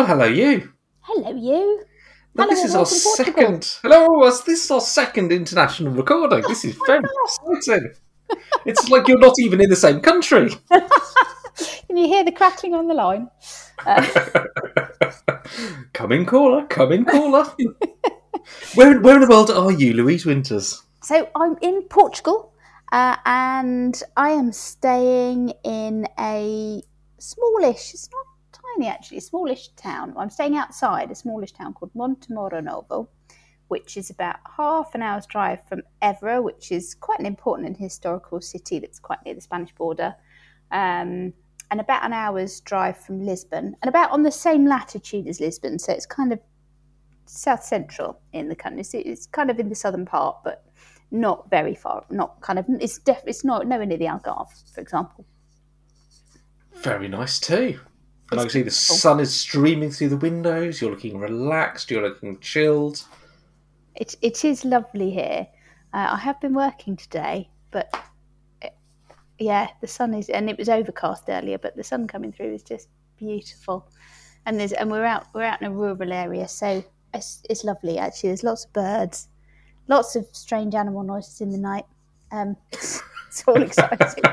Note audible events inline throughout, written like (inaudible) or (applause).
Oh, hello, you. Hello, you. Now, Hello, this is our second. Hello, this is our second international recording. This is (laughs) very exciting. It's like you're not even in the same country. (laughs) Can you hear the crackling on the line? (laughs) come in, caller. Come in, caller. where, where in the world are you, Louise Winters? So I'm in Portugal, uh, and I am staying in a smallish. It's not tiny actually, smallish town. I'm staying outside a smallish town called Montemor-o-Novo, which is about half an hour's drive from Évora, which is quite an important and historical city that's quite near the Spanish border. Um, and about an hour's drive from Lisbon, and about on the same latitude as Lisbon, so it's kind of south central in the country. It's, it's kind of in the southern part, but not very far. Not kind of. It's def, It's not nowhere near the Algarve, for example. Very nice too. And I can see the sun is streaming through the windows. You're looking relaxed. You're looking chilled. It it is lovely here. Uh, I have been working today, but uh, yeah, the sun is, and it was overcast earlier, but the sun coming through is just beautiful. And there's and we're out we're out in a rural area, so it's it's lovely actually. There's lots of birds, lots of strange animal noises in the night. Um, it's, (laughs) it's all (laughs) exciting.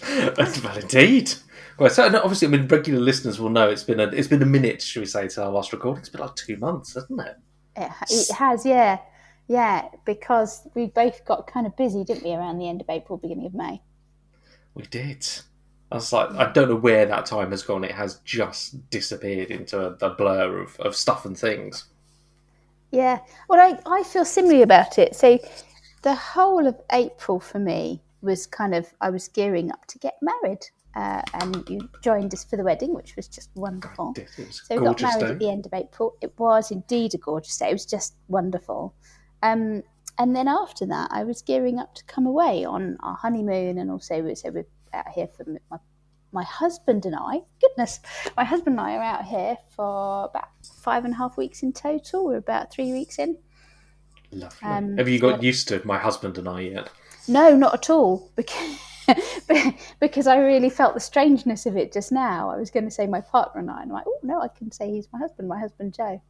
That's well indeed. Well, so obviously, I mean, regular listeners will know it's been a it's been a minute, should we say, to our last recording. It's been like two months, hasn't it? It, it has, yeah, yeah, because we both got kind of busy, didn't we, around the end of April, beginning of May. We did. I was like, I don't know where that time has gone. It has just disappeared into a, a blur of, of stuff and things. Yeah, well, I, I feel similarly about it. So the whole of April for me was kind of, I was gearing up to get married. Uh, and you joined us for the wedding, which was just wonderful. Was So we got married day. at the end of April. It was indeed a gorgeous day. It was just wonderful. Um, and then after that, I was gearing up to come away on our honeymoon, and also we- so we're out here for my my husband and I. Goodness, my husband and I are out here for about five and a half weeks in total. We're about three weeks in. Lovely. um, Have you got used to my husband and I yet? No, not at all. Because, (laughs) because I really felt the strangeness of it just now. I was going to say my partner and I, and I'm like, oh no, I can say he's my husband, my husband Joe.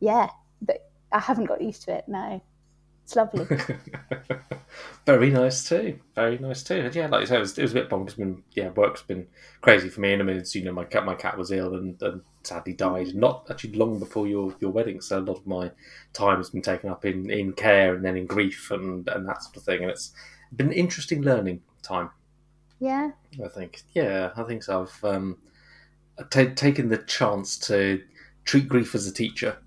Yeah, but I haven't got used to it. No, it's lovely. (laughs) Very nice too. Very nice too. And yeah, like I said, it was, it was a bit bonkers. Been yeah, work's been crazy for me. And I mean, it's, you know, my cat, my cat was ill and, and sadly died. Mm. Not actually long before your your wedding. So a lot of my time has been taken up in, in care and then in grief and and that sort of thing. And it's been an interesting learning time. Yeah, I think. Yeah, I think so. I've um, ta taken the chance to treat grief as a teacher.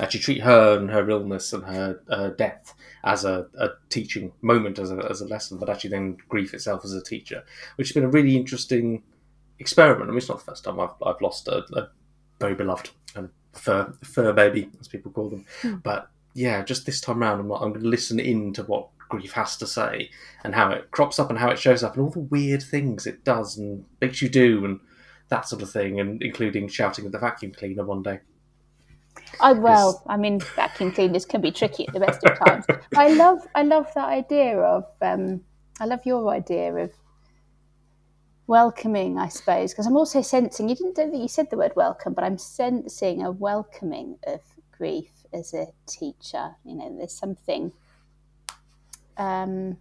Actually, treat her and her illness and her, her death as a, a teaching moment, as a, as a lesson, but actually then grief itself as a teacher, which has been a really interesting experiment. I mean, it's not the first time I've, I've lost a, a very beloved um, fur, fur baby, as people call them. Hmm. But yeah, just this time round, I'm, like, I'm going to listen in to what grief has to say and how it crops up and how it shows up and all the weird things it does and makes you do and that sort of thing, and including shouting at the vacuum cleaner one day. I well, I mean, vacuum cleaners can be tricky at the best of times. I love, I love that idea of, um, I love your idea of welcoming, I suppose, because I'm also sensing. You didn't don't think you said the word welcome, but I'm sensing a welcoming of grief as a teacher. You know, there's something. Um,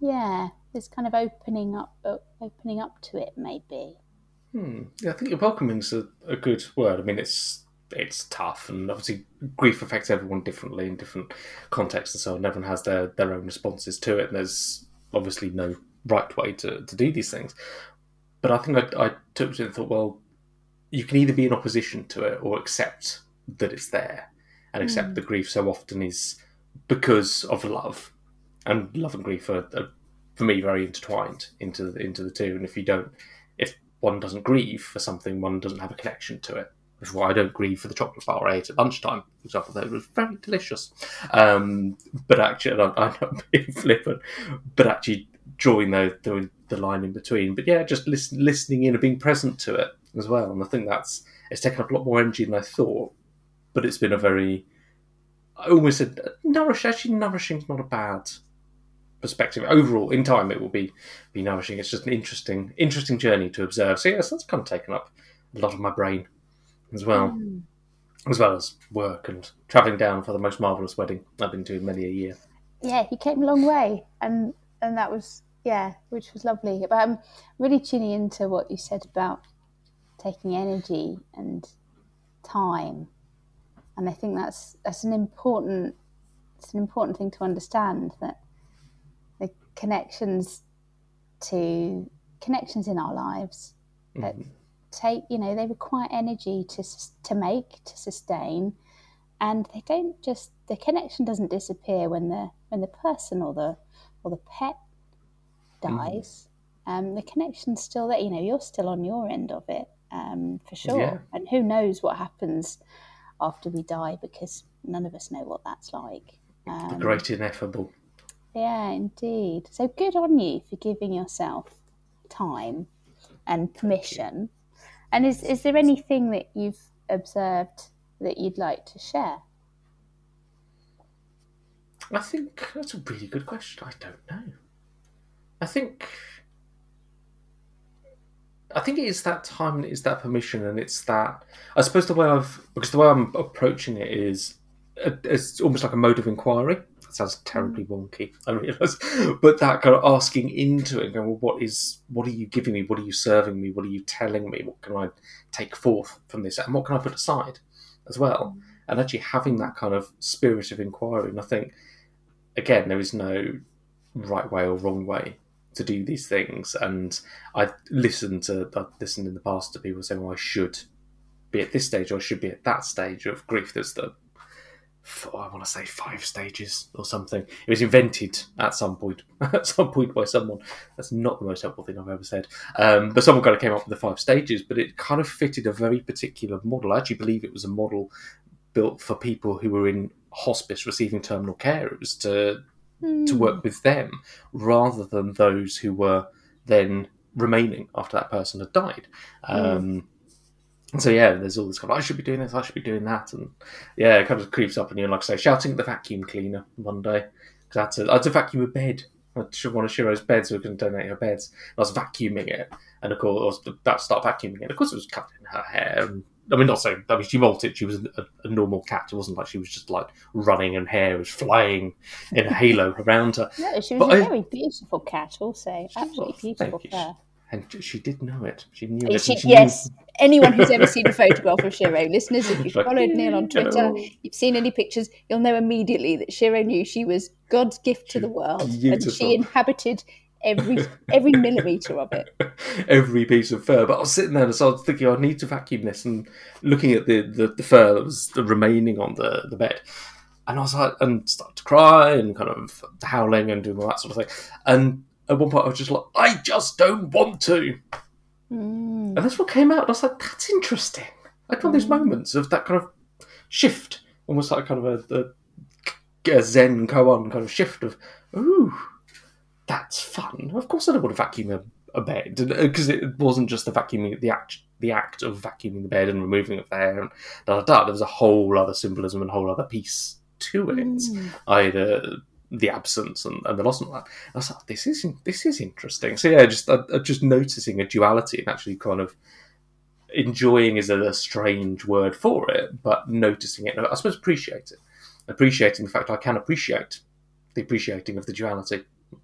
yeah, there's kind of opening up, uh, opening up to it, maybe. Hmm. Yeah, I think welcoming's a, a good word. I mean, it's it's tough, and obviously grief affects everyone differently in different contexts, and so on. Everyone has their their own responses to it, and there's obviously no right way to, to do these things. But I think I, I took it and thought, well, you can either be in opposition to it or accept that it's there, and accept Mm. that grief so often is because of love, and love and grief are, are for me very intertwined into the, into the two. And if you don't, if one doesn't grieve for something, one doesn't have a connection to it. Which is why I don't grieve for the chocolate bar I ate at lunchtime, for example. That was very delicious. Um, but actually, I'm, I'm not (laughs) being flippant, but actually drawing the, the the line in between. But yeah, just listen, listening in and being present to it as well. And I think that's it's taken up a lot more energy than I thought. But it's been a very, I almost said nourish. Actually, nourishing is not a bad perspective. Overall, in time, it will be be nourishing. It's just an interesting interesting journey to observe. So yes, that's kind of taken up a lot of my brain as well, Mm. as well as work and travelling down for the most marvellous wedding I've been to in many a year. Yeah, you came a long way, and and that was yeah, which was lovely. But I'm really tuning into what you said about taking energy and time, and I think that's that's an important it's an important thing to understand that connections to connections in our lives that Mhm. take you know they require energy to to make to sustain and they don't just the connection doesn't disappear when the when the person or the or the pet dies um, the connection's still there you know you're still on your end of it um, for sure Yeah. and who knows what happens after we die because none of us know what that's like The um, great ineffable. Yeah, indeed. So good on you for giving yourself time and permission. And is is there anything that you've observed that you'd like to share? I think that's a really good question. I don't know. I think I think it is that time and it is that permission and it's that I suppose the way I've because the way I'm approaching it is it's almost like a mode of inquiry. Sounds terribly wonky, (laughs) I realise, but that kind of asking into it, and going, well, what is, what are you giving me? What are you serving me? What are you telling me? What can I take forth from this, and what can I put aside as well? Mm. And actually having that kind of spirit of inquiry, and I think again, there is no right way or wrong way to do these things. And I've listened to, I've listened in the past to people saying, well, I should be at this stage or I should be at that stage of grief. There's the, f- I want to say five stages or something. It was invented at some point, (laughs) at some point by someone. That's not the most helpful thing I've ever said. Um, but someone kind of came up with the five stages, but it kind of fitted a very particular model. I actually believe it was a model built for people who were in hospice receiving terminal care. It was to to work with them rather than those who were then remaining after that person had died. Um, So yeah, there's all this kind of I should be doing this, I should be doing that, and yeah, it kind of creeps up on you. And like I say, shouting at the vacuum cleaner one day because I had to I had to vacuum a bed. I should one of Shiro's beds, so we can donate her beds. I was vacuuming it, and of course, I was about to start vacuuming it. Of course, it was covered in her hair. And, I mean, not saying I mean she molted. She was a, a normal cat. It wasn't like she was just like running and hair was flying in a halo around her. (laughs) No, she was But a I- very beautiful cat, also. Absolutely beautiful fur. And she did know it. She knew it. she- she yes, anyone who's ever seen a photograph of Shiro, (laughs) listeners, if you've Like, followed Neil on Twitter, "Ew." you've seen any pictures, you'll know immediately that Shiro knew she was God's gift to the world, and she inhabited every every millimetre of it. (laughs) every piece of fur. But I was sitting there and so I was thinking, I need to vacuum this and looking at the, the, the fur that was remaining on the, the bed. And I was like, and started to cry and kind of howling and doing all that sort of thing. And at one point, I was just like, I just don't want to. Mm. And that's what came out. And I was like, that's interesting. I had one of those moments of that kind of shift, almost like kind of a, a, a Zen koan kind of shift of, ooh, that's fun. Of course, I don't want to vacuum a, a bed because it wasn't just the vacuuming, the act, the act of vacuuming the bed and removing it there and da da da. There was a whole other symbolism and a whole other piece to it. Mm. Either the absence and, and the loss and all that. I was like, this is this is interesting. So yeah, just uh, uh, just noticing a duality and actually kind of enjoying is a, a strange word for it, but noticing it, I suppose appreciate it, appreciating the fact I can appreciate the appreciating of the duality. I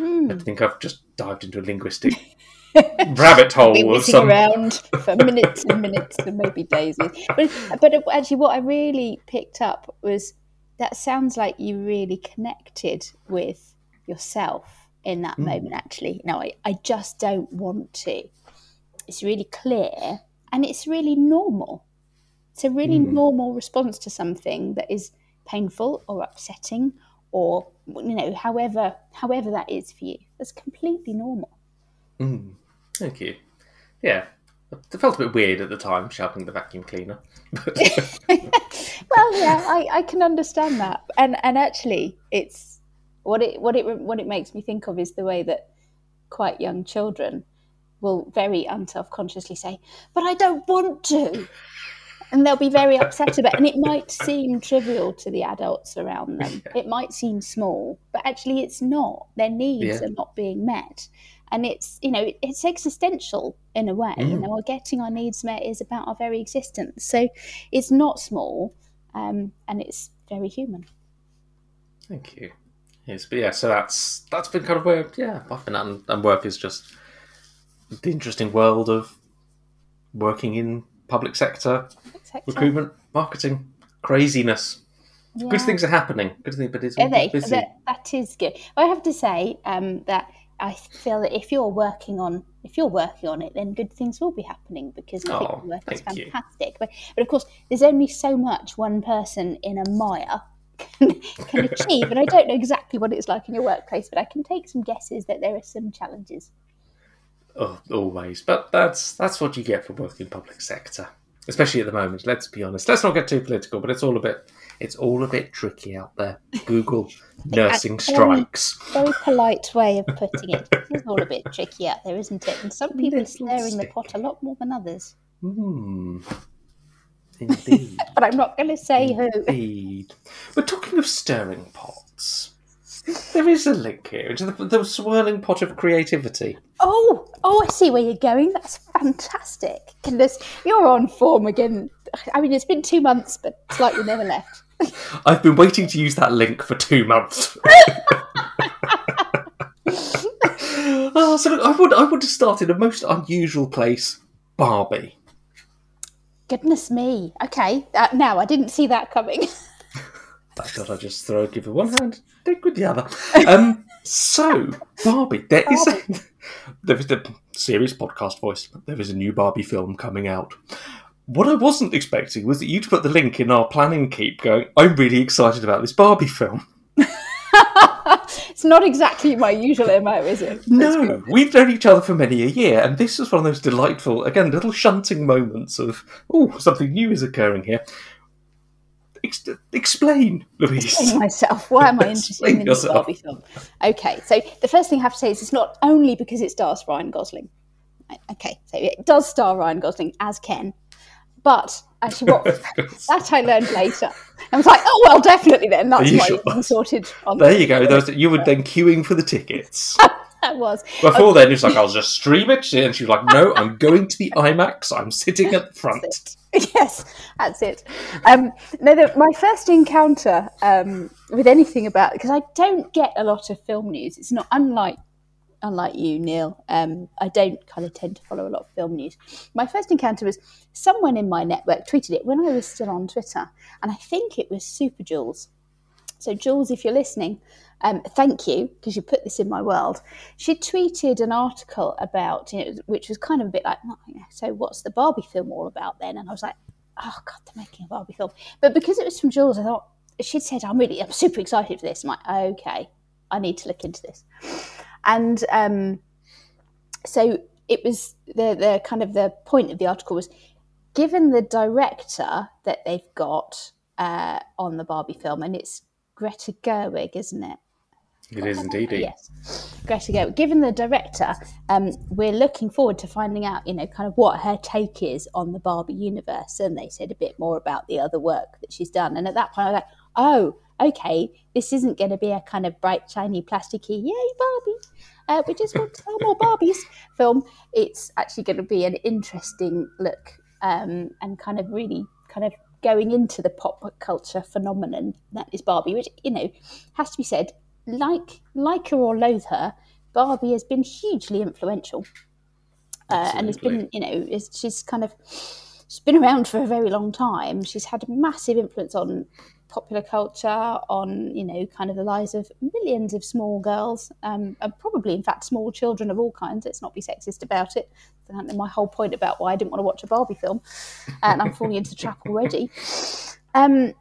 Mm. think I've just dived into a linguistic (laughs) rabbit hole Been of whizzing some. around for minutes and minutes and maybe days. (laughs) But, but actually, what I really picked up was that sounds like you really connected with yourself in that Mm. moment, actually. No, I, I just don't want to. It's really clear and it's really normal. It's a really Mm. normal response to something that is painful or upsetting or you know however however that is for you that's completely normal Mm, thank you. Yeah, it felt a bit weird at the time shouting the vacuum cleaner. (laughs) (laughs) Well, yeah, I, I can understand that, and and actually, it's what it what it what it makes me think of is the way that quite young children will very unself consciously say, "But I don't want to," and they'll be very upset about. it. And it might (laughs) seem trivial to the adults around them. It might seem small, but actually, it's not. Their needs Yeah. are not being met, and it's you know it's existential in a way. You Mm. know, our getting our needs met is about our very existence. So it's not small, um, and it's very human. Thank you. Yes, but yeah, so that's that's been kind of where yeah I've been at, and, and work is just the interesting world of working in public sector Etc. recruitment, marketing, craziness. Good things are happening. Good things, but it's Are they? busy. That, that is good. I have to say um, that I feel that if you're working on if you're working on it, then good things will be happening because I think the work is thank you. fantastic. But, but of course, there's only so much one person in a mire (laughs) can, can achieve, and I don't know exactly what it's like in your workplace, but I can take some guesses that there are some challenges. Oh, always, but that's that's what you get for working public sector, especially at the moment. Let's be honest. Let's not get too political, but it's all a bit it's all a bit tricky out there. Google (laughs) nursing um, strikes. Very (laughs) polite way of putting it. It's all a bit tricky out there, isn't it? And some (laughs) people are stirring the pot a lot more than others. Hmm. Indeed. But I'm not going to say who. Indeed. But talking of stirring pots, there is a link here into the, the swirling pot of creativity. Oh, oh, I see where you're going. That's fantastic. Goodness, you're on form again. I mean, it's been two months, but it's like you never left. I've been waiting to use that link for two months. oh, (laughs) so look, I would I would have started a most unusual place, Barbie. Goodness me. Okay, uh, now I didn't see that coming. (laughs) I thought I'd just throw give with one hand, take with the other. Um, so Barbie, there is a, (laughs) there is the serious podcast voice. There is a new Barbie film coming out. What I wasn't expecting was that you'd put the link in our planning keep, going, "I'm really excited about this Barbie film." (laughs) (laughs) it's not exactly my usual MO, is it? No, we've known each other for many a year, and this was one of those delightful, again, little shunting moments of, oh, something new is occurring here. Ex- explain, Louise. Explain myself. Why am I (laughs) interested in the Explain new yourself. Barbie film? Okay, so the first thing I have to say is it's not only because it stars Ryan Gosling. Okay, so it does star Ryan Gosling as Ken, but actually, (laughs) what that I learned later. I was like, oh well, definitely then. That's why sure? it's sorted on. There you go. Those, you were then queuing for the tickets. (laughs) That was. Before then, it was like, I'll just stream it. And she was like, no, I'm going to the IMAX. I'm sitting at the (laughs) front. yes, that's it. Um, no, the, my first encounter um, with anything about because I don't get a lot of film news. It's not unlike unlike you, Neil. Um, I don't kind of tend to follow a lot of film news. My first encounter was someone in my network tweeted it when I was still on Twitter, and I think it was Super Jules. So, Jules, if you're listening, um, thank you because you put this in my world. She tweeted an article about, you know, which was kind of a bit like, oh, so what's the Barbie film all about then? And I was like, oh God, they're making a Barbie film. But because it was from Jules, I thought she'd said, I'm really, I'm super excited for this. I'm like, okay, I need to look into this. And um, so it was the the kind of the point of the article was given the director that they've got uh, on the Barbie film, and it's Greta Gerwig, isn't it? It is indeed. Yes, Greta Gerwig. Given the director, um, we're looking forward to finding out, you know, kind of what her take is on the Barbie universe. And they said a bit more about the other work that she's done. And at that point, I was like, oh, okay, this isn't going to be a kind of bright, shiny, plasticky, yay, Barbie. Uh, we just want to sell more Barbies film. It's actually going to be an interesting look um, and kind of really kind of going into the pop culture phenomenon that is Barbie, which, you know, has to be said, like like her or loathe her, Barbie has been hugely influential, uh, and it's Absolutely. been you know she's kind of she's been around for a very long time. She's had a massive influence on popular culture, on you know kind of the lives of millions of small girls, um, and probably in fact small children of all kinds. Let's not be sexist about it. My whole point about why I didn't want to watch a Barbie film, and I'm falling into the trap already. Um,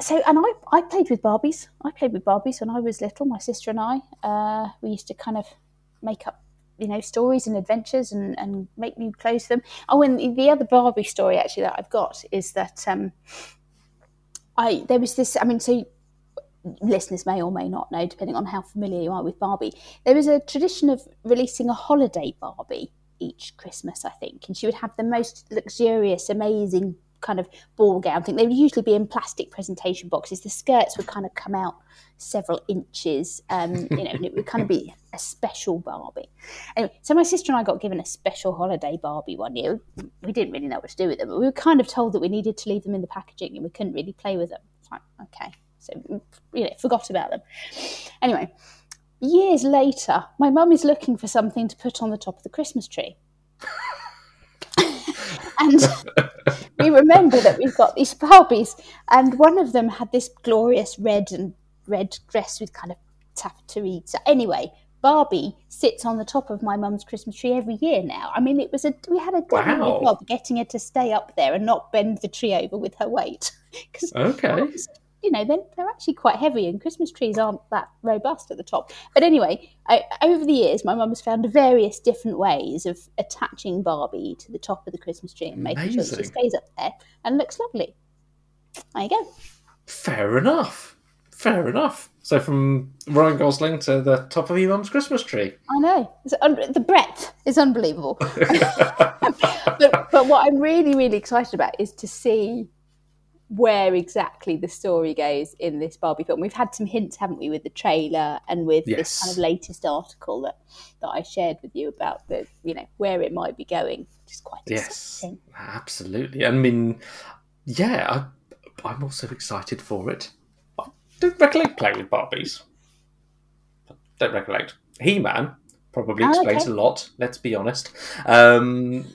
so and I, I played with Barbies. I played with Barbies when I was little. My sister and I, uh, we used to kind of make up, you know, stories and adventures and, and make new clothes for them. Oh, and the- the other Barbie story actually that I've got is that um, I there was this. I mean, so listeners may or may not know, depending on how familiar you are with Barbie, there was a tradition of releasing a holiday Barbie each Christmas, I think, and she would have the most luxurious, amazing kind of ball gown thing. They would usually be in plastic presentation boxes. The skirts would kind of come out several inches, um, you know, and it would kind of be a special Barbie. Anyway, so my sister and I got given a special holiday Barbie one year. We didn't really know what to do with them, but we were kind of told that we needed to leave them in the packaging and we couldn't really play with them. It's like, okay. So, you know, forgot about them. Anyway, years later, my mum is looking for something to put on the top of the Christmas tree. And we remember that we've got these Barbies, and one of them had this glorious red and red dress with kind of taffetas. So anyway, Barbie sits on the top of my mum's Christmas tree every year now. I mean, it was a we had a wow. job getting her to stay up there and not bend the tree over with her weight. (laughs) Because Okay. You know, they're, they're actually quite heavy, and Christmas trees aren't that robust at the top. But anyway, I, over the years, my mum has found various different ways of attaching Barbie to the top of the Christmas tree and making sure she stays up there and looks lovely. There you go. Fair enough. Fair enough. So from Ryan Gosling to the top of your mum's Christmas tree. I know it's un- the breadth is unbelievable. (laughs) (laughs) but, but what I'm really, really excited about is to see where exactly the story goes in this Barbie film. We've had some hints, haven't we, with the trailer and with this kind of latest article that, that I shared with you about the, you know, where it might be going, which is quite Yes, exciting. absolutely. I mean, yeah, I, I'm also excited for it. I don't recollect playing with Barbies. Don't recollect. He Man probably Oh, explains okay. a lot. Let's be honest. Um, (laughs)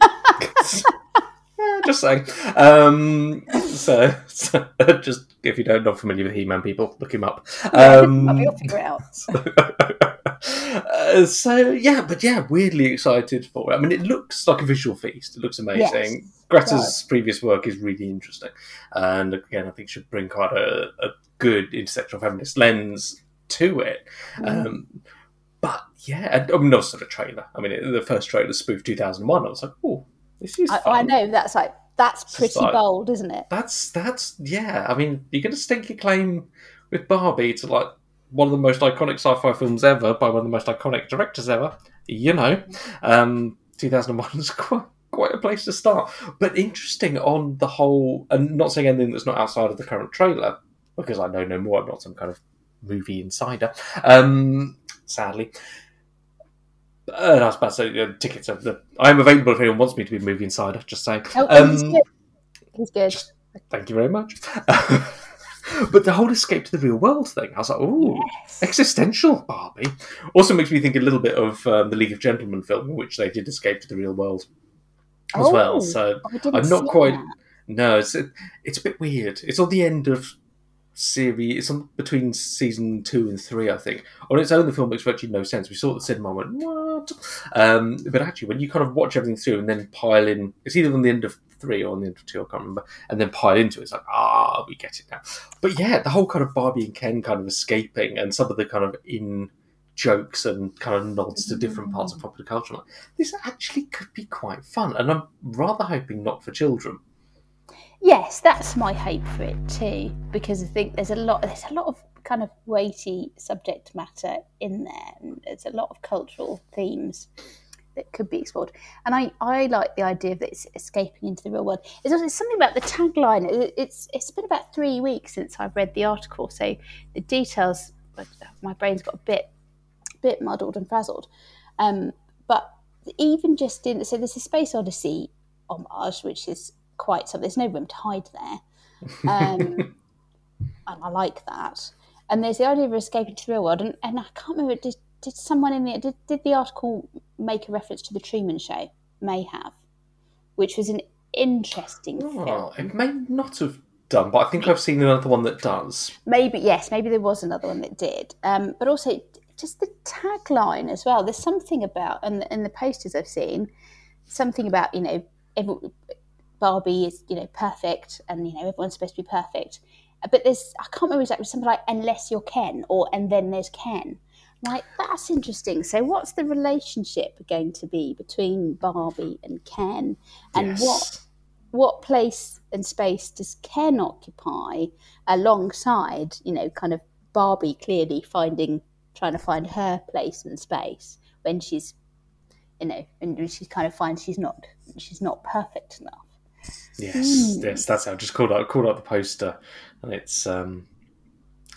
yeah, just saying. Um, so, (laughs) so, just if you don't know familiar with He Man, people look him up. Um, I'll figure it out. (laughs) uh, so yeah, but yeah, weirdly excited for it. I mean, it looks like a visual feast. It looks amazing. Yes, Greta's previous work is really interesting, and again, I think should bring quite a, a good intersectional feminist lens to it. Mm. Um, but yeah, and, I mean, also the trailer. I mean, it, the first trailer spoofed 2001. I was like, oh, this is. I. I know that's like that's pretty like- bold, isn't it? That's that's yeah. I mean, you're going to stake your claim with Barbie to like one of the most iconic sci-fi films ever by one of the most iconic directors ever. You know, um, 2001 is (laughs) quite quite a place to start. But interesting on the whole, and not saying anything that's not outside of the current trailer because I know no more. I'm not some kind of movie insider. Um, sadly. Uh, I was about to say uh, tickets of the. I am available if anyone wants me to be a movie insider. Just saying. Oh, he's Um, good. He's good. just- Thank you very much. (laughs) but the whole escape to the real world thing, I was like, ooh, Yes. existential Barbie. Also makes me think a little bit of um, the League of Gentlemen film, which they did escape to the real world as Oh, well. So I'm not quite. that. No, it's it's a bit weird. It's on the end of series. It's on between season two and three, I think. On its own, the film makes virtually no sense. We saw it at the cinema and went, what? Um, but actually, when you kind of watch everything through and then pile in, it's either on the end of three or on the end of two, I can't remember, and then pile into it, it's like, ah, we get it now. But yeah, the whole kind of Barbie and Ken kind of escaping and some of the kind of in jokes and kind of nods to different parts of popular culture. Like, This actually could be quite fun, and I'm rather hoping not for children. Yes, that's my hope for it too, because I think there's a lot there's a lot of kind of weighty subject matter in there, and there's a lot of cultural themes that could be explored. And I, I like the idea of it's escaping into the real world. It's also something about the tagline. It- It's it's been about three weeks since I've read the article, so the details. My brain's got a bit bit muddled and frazzled. Um, but even just in so there's a space odyssey homage, which is quite something. There's no room to hide there, (laughs) um, and I like that. And there's the idea of escaping to the real world, and, and I can't remember. Did, did someone in the did, did the article make a reference to the Truman Show? May have, which was an interesting Oh, film. it may not have done, but I think I've seen another one that does. Maybe yes, maybe there was another one that did. Um, but also just the tagline as well. There's something about and in the posters I've seen, something about you know every, Barbie is you know perfect and you know everyone's supposed to be perfect. Uh, but there's I can't remember exactly something like unless you're Ken or and then there's Ken. Like that's interesting. So what's the relationship going to be between Barbie and Ken, and yes. what what place and space does Ken occupy alongside, you know, kind of Barbie clearly finding, trying to find her place and space when she's, you know, and she kind of finds she's not, she's not perfect enough. Yes, Mm. yes, that's how. I just called out called out the poster, and it's um,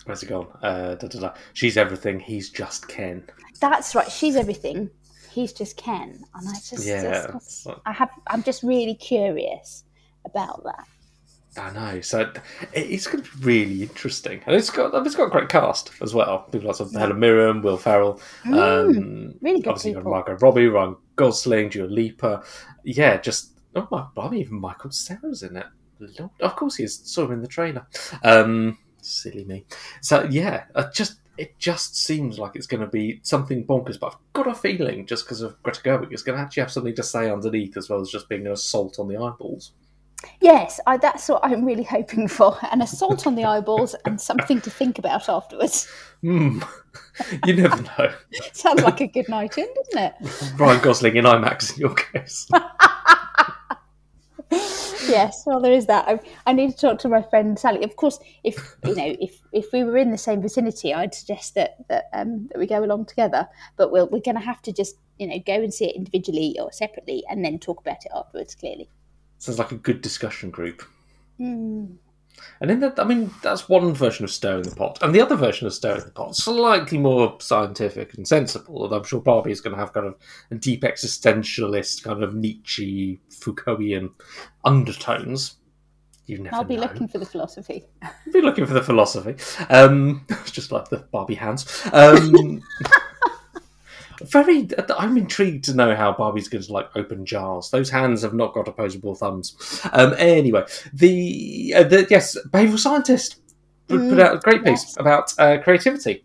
where's it gone? Uh, da, da, da. She's everything. He's just Ken. That's right. She's everything. He's just Ken, and I just, yeah, just, I have. I'm just really curious about that. I know. So it's going to be really interesting, and it's got it's got a great cast as well. People like sort of Helen Mirren, Will Ferrell, um, Mm, really good obviously people. Margot Robbie, Ryan Gosling, Dua Lipa. Yeah, just oh my, I mean, even Michael Cera's in it. Lord, of course he is. Saw him in the trailer. Um, silly me. So yeah, uh, just it just seems like it's going to be something bonkers. But I've got a feeling just because of Greta Gerwig, it's going to actually have something to say underneath as well as just being an assault on the eyeballs. Yes, I, that's what I'm really hoping for. An assault on the eyeballs and something to think about afterwards. Hmm. you never (laughs) know. Sounds like a good night in, doesn't it? Ryan Gosling in IMAX in your case. (laughs) yes, well, there is that. I, I need to talk to my friend Sally. Of course, if you know, if if we were in the same vicinity, I'd suggest that that um, that we go along together. But we'll, we're going to have to just you know go and see it individually or separately, and then talk about it afterwards. Clearly. Sounds like a good discussion group. Mm. And then, that, I mean, that's one version of stirring the pot, and the other version of stirring the pot, slightly more scientific and sensible. And I'm sure Barbie is going to have kind of a deep existentialist, kind of Nietzsche, Foucaultian undertones. You never I'll be know. looking for the philosophy. I'll be looking for the philosophy. Um, (laughs) just like the Barbie hands. Um, (laughs) very. I'm intrigued to know how Barbie's going to like open jars. Those hands have not got opposable thumbs. Um, anyway, the, uh, the yes, behavioural scientist put, put Mm, out a great piece yes. about uh, creativity,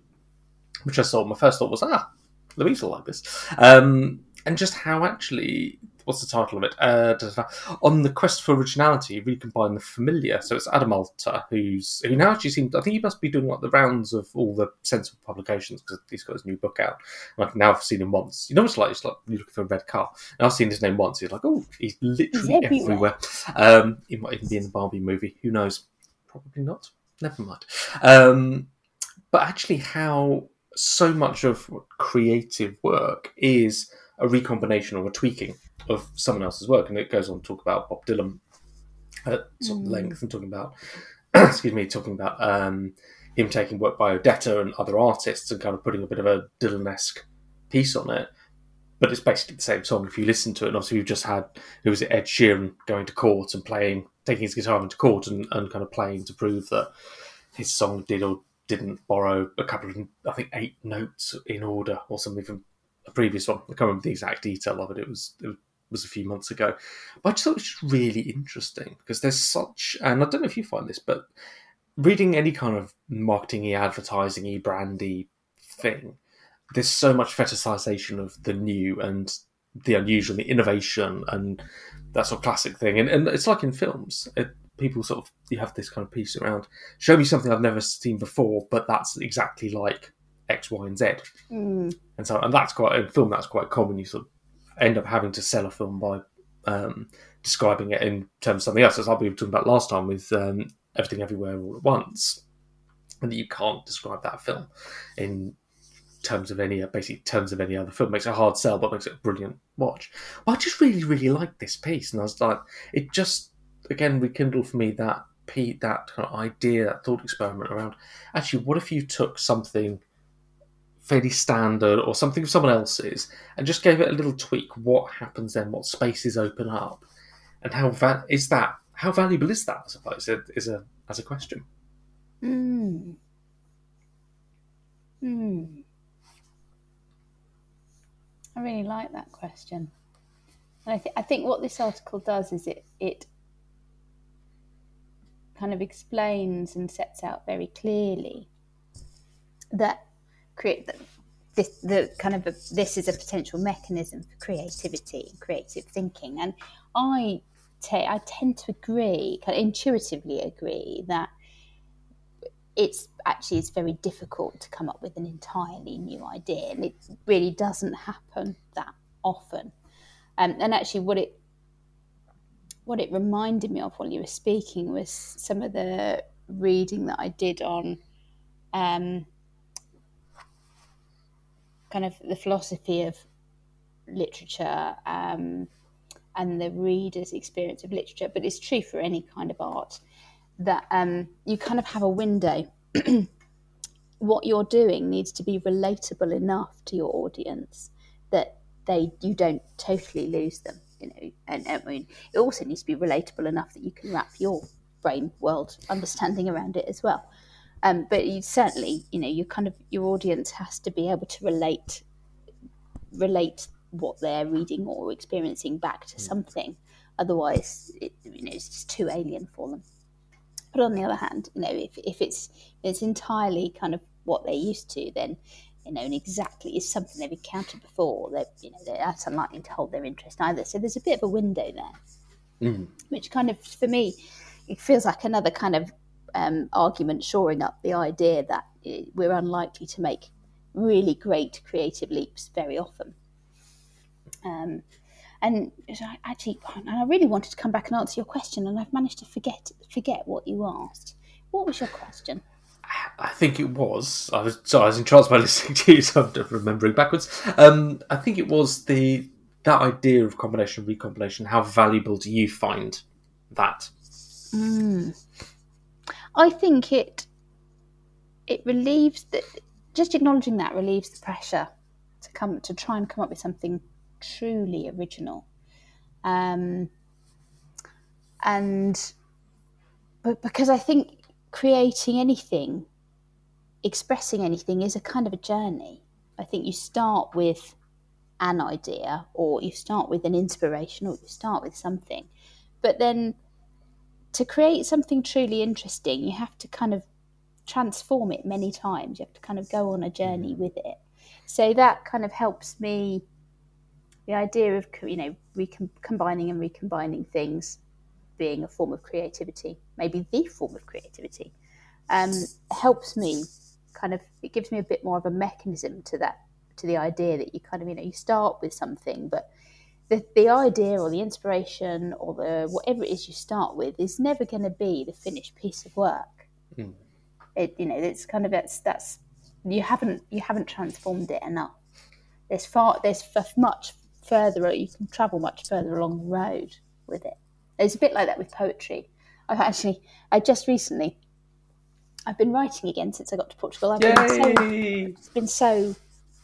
which I saw. My first thought was, ah, Louise will like this, um, and just how actually. What's the title of it? Uh, da, da, da. on the quest for originality, recombine the familiar. So it's Adam Alter, who's who now actually seems. I think he must be doing like the rounds of all the sensible publications because he's got his new book out. Like now I've now seen him once. You know, it's like it's like you're looking for a red car. And I've seen his name once. He's like, oh, he's literally He's everywhere. everywhere. Um, he might even be in the Barbie movie. Who knows? Probably not. Never mind. Um, but actually, how so much of creative work is a recombination or a tweaking of someone else's work, and it goes on to talk about Bob Dylan at sort of Mm. length and talking about, (clears throat) excuse me, talking about um, him taking work by Odetta and other artists and kind of putting a bit of a Dylan-esque piece on it. But it's basically the same song if you listen to it. And obviously, we've just had who was it, Ed Sheeran going to court and playing, taking his guitar into court and, and kind of playing to prove that his song did or didn't borrow a couple of, I think, eight notes in order or something from a previous one. I can't remember the exact detail of it. It was it was a few months ago, but I just thought it was just really interesting because there's such, and I don't know if you find this, but reading any kind of marketing-y, advertising-y, brandy thing, there's so much fetishization of the new and the unusual, the innovation, and that sort of classic thing. And, and it's like in films, it, people sort of you have this kind of piece around show me something I've never seen before, but that's exactly like X, Y, and Z. Mm. And so, and that's quite in film. That's quite common. You sort of end up having to sell a film by um, describing it in terms of something else. As like we were talking about last time with um, Everything Everywhere All at Once, and that you can't describe that film in terms of any basically terms of any other film. It Makes it a hard sell, but makes it a brilliant watch. Well, I just really, really liked this piece, and I was like, it just again rekindled for me that that kind of idea, that thought experiment around actually, what if you took something fairly standard or something of someone else's and just gave it a little tweak? What happens then? What spaces open up? And how va- is that? How valuable is that? I suppose is a as a question. Mm. Mm. I really like that question. And I, th- I think what this article does is it, it kind of explains and sets out very clearly that create that this the kind of a, this is a potential mechanism for creativity and creative thinking. And I te- I tend to agree kind of intuitively agree that it's actually it's very difficult to come up with an entirely new idea and it really doesn't happen that often. Um, and actually what it what it reminded me of while you were speaking was some of the reading that I did on um, kind of the philosophy of literature um, and the reader's experience of literature, but it's true for any kind of art that um, you kind of have a window. (clears throat) what you're doing needs to be relatable enough to your audience that they you don't totally lose them. You know, and, I mean, it also needs to be relatable enough that you can wrap your brain world understanding around it as well. Um, but you certainly, you know, you kind of your audience has to be able to relate relate what they're reading or experiencing back to something. Otherwise, it, you know, it's just too alien for them. But on the other hand, you know, if, if it's it's entirely kind of what they're used to, then you know, and exactly is something they've encountered before, that you know, that's unlikely to hold their interest either. So there's a bit of a window there, Mm. which kind of, for me, it feels like another kind of um, argument shoring up the idea that we're unlikely to make really great creative leaps very often. Um, and I actually, and I really wanted to come back and answer your question, and I've managed to forget forget what you asked. What was your question? I think it was. I was sorry, I was entranced by (laughs) listening to you, so I'm remembering backwards. Um, I think it was the that idea of combination recombination. How valuable do you find that? Mm. I think it it relieves that just acknowledging that relieves the pressure to come to try and come up with something truly original. Um, and but because I think creating anything, expressing anything is a kind of a journey. I think you start with an idea or you start with an inspiration or you start with something. But then to create something truly interesting, you have to kind of transform it many times. You have to kind of go on a journey with it. So that kind of helps me. The idea of you know recom- combining and recombining things being a form of creativity, maybe the form of creativity, um, helps me kind of. It gives me a bit more of a mechanism to that to the idea that you kind of you know you start with something, but the, the idea or the inspiration or the whatever it is you start with is never going to be the finished piece of work. Mm. It you know it's kind of that's that's you haven't you haven't transformed it enough. There's far there's f- much further you can travel much further along the road with it. It's a bit like that with poetry. I've actually I just recently I've been writing again since I got to Portugal. I've been so Yay! it's been so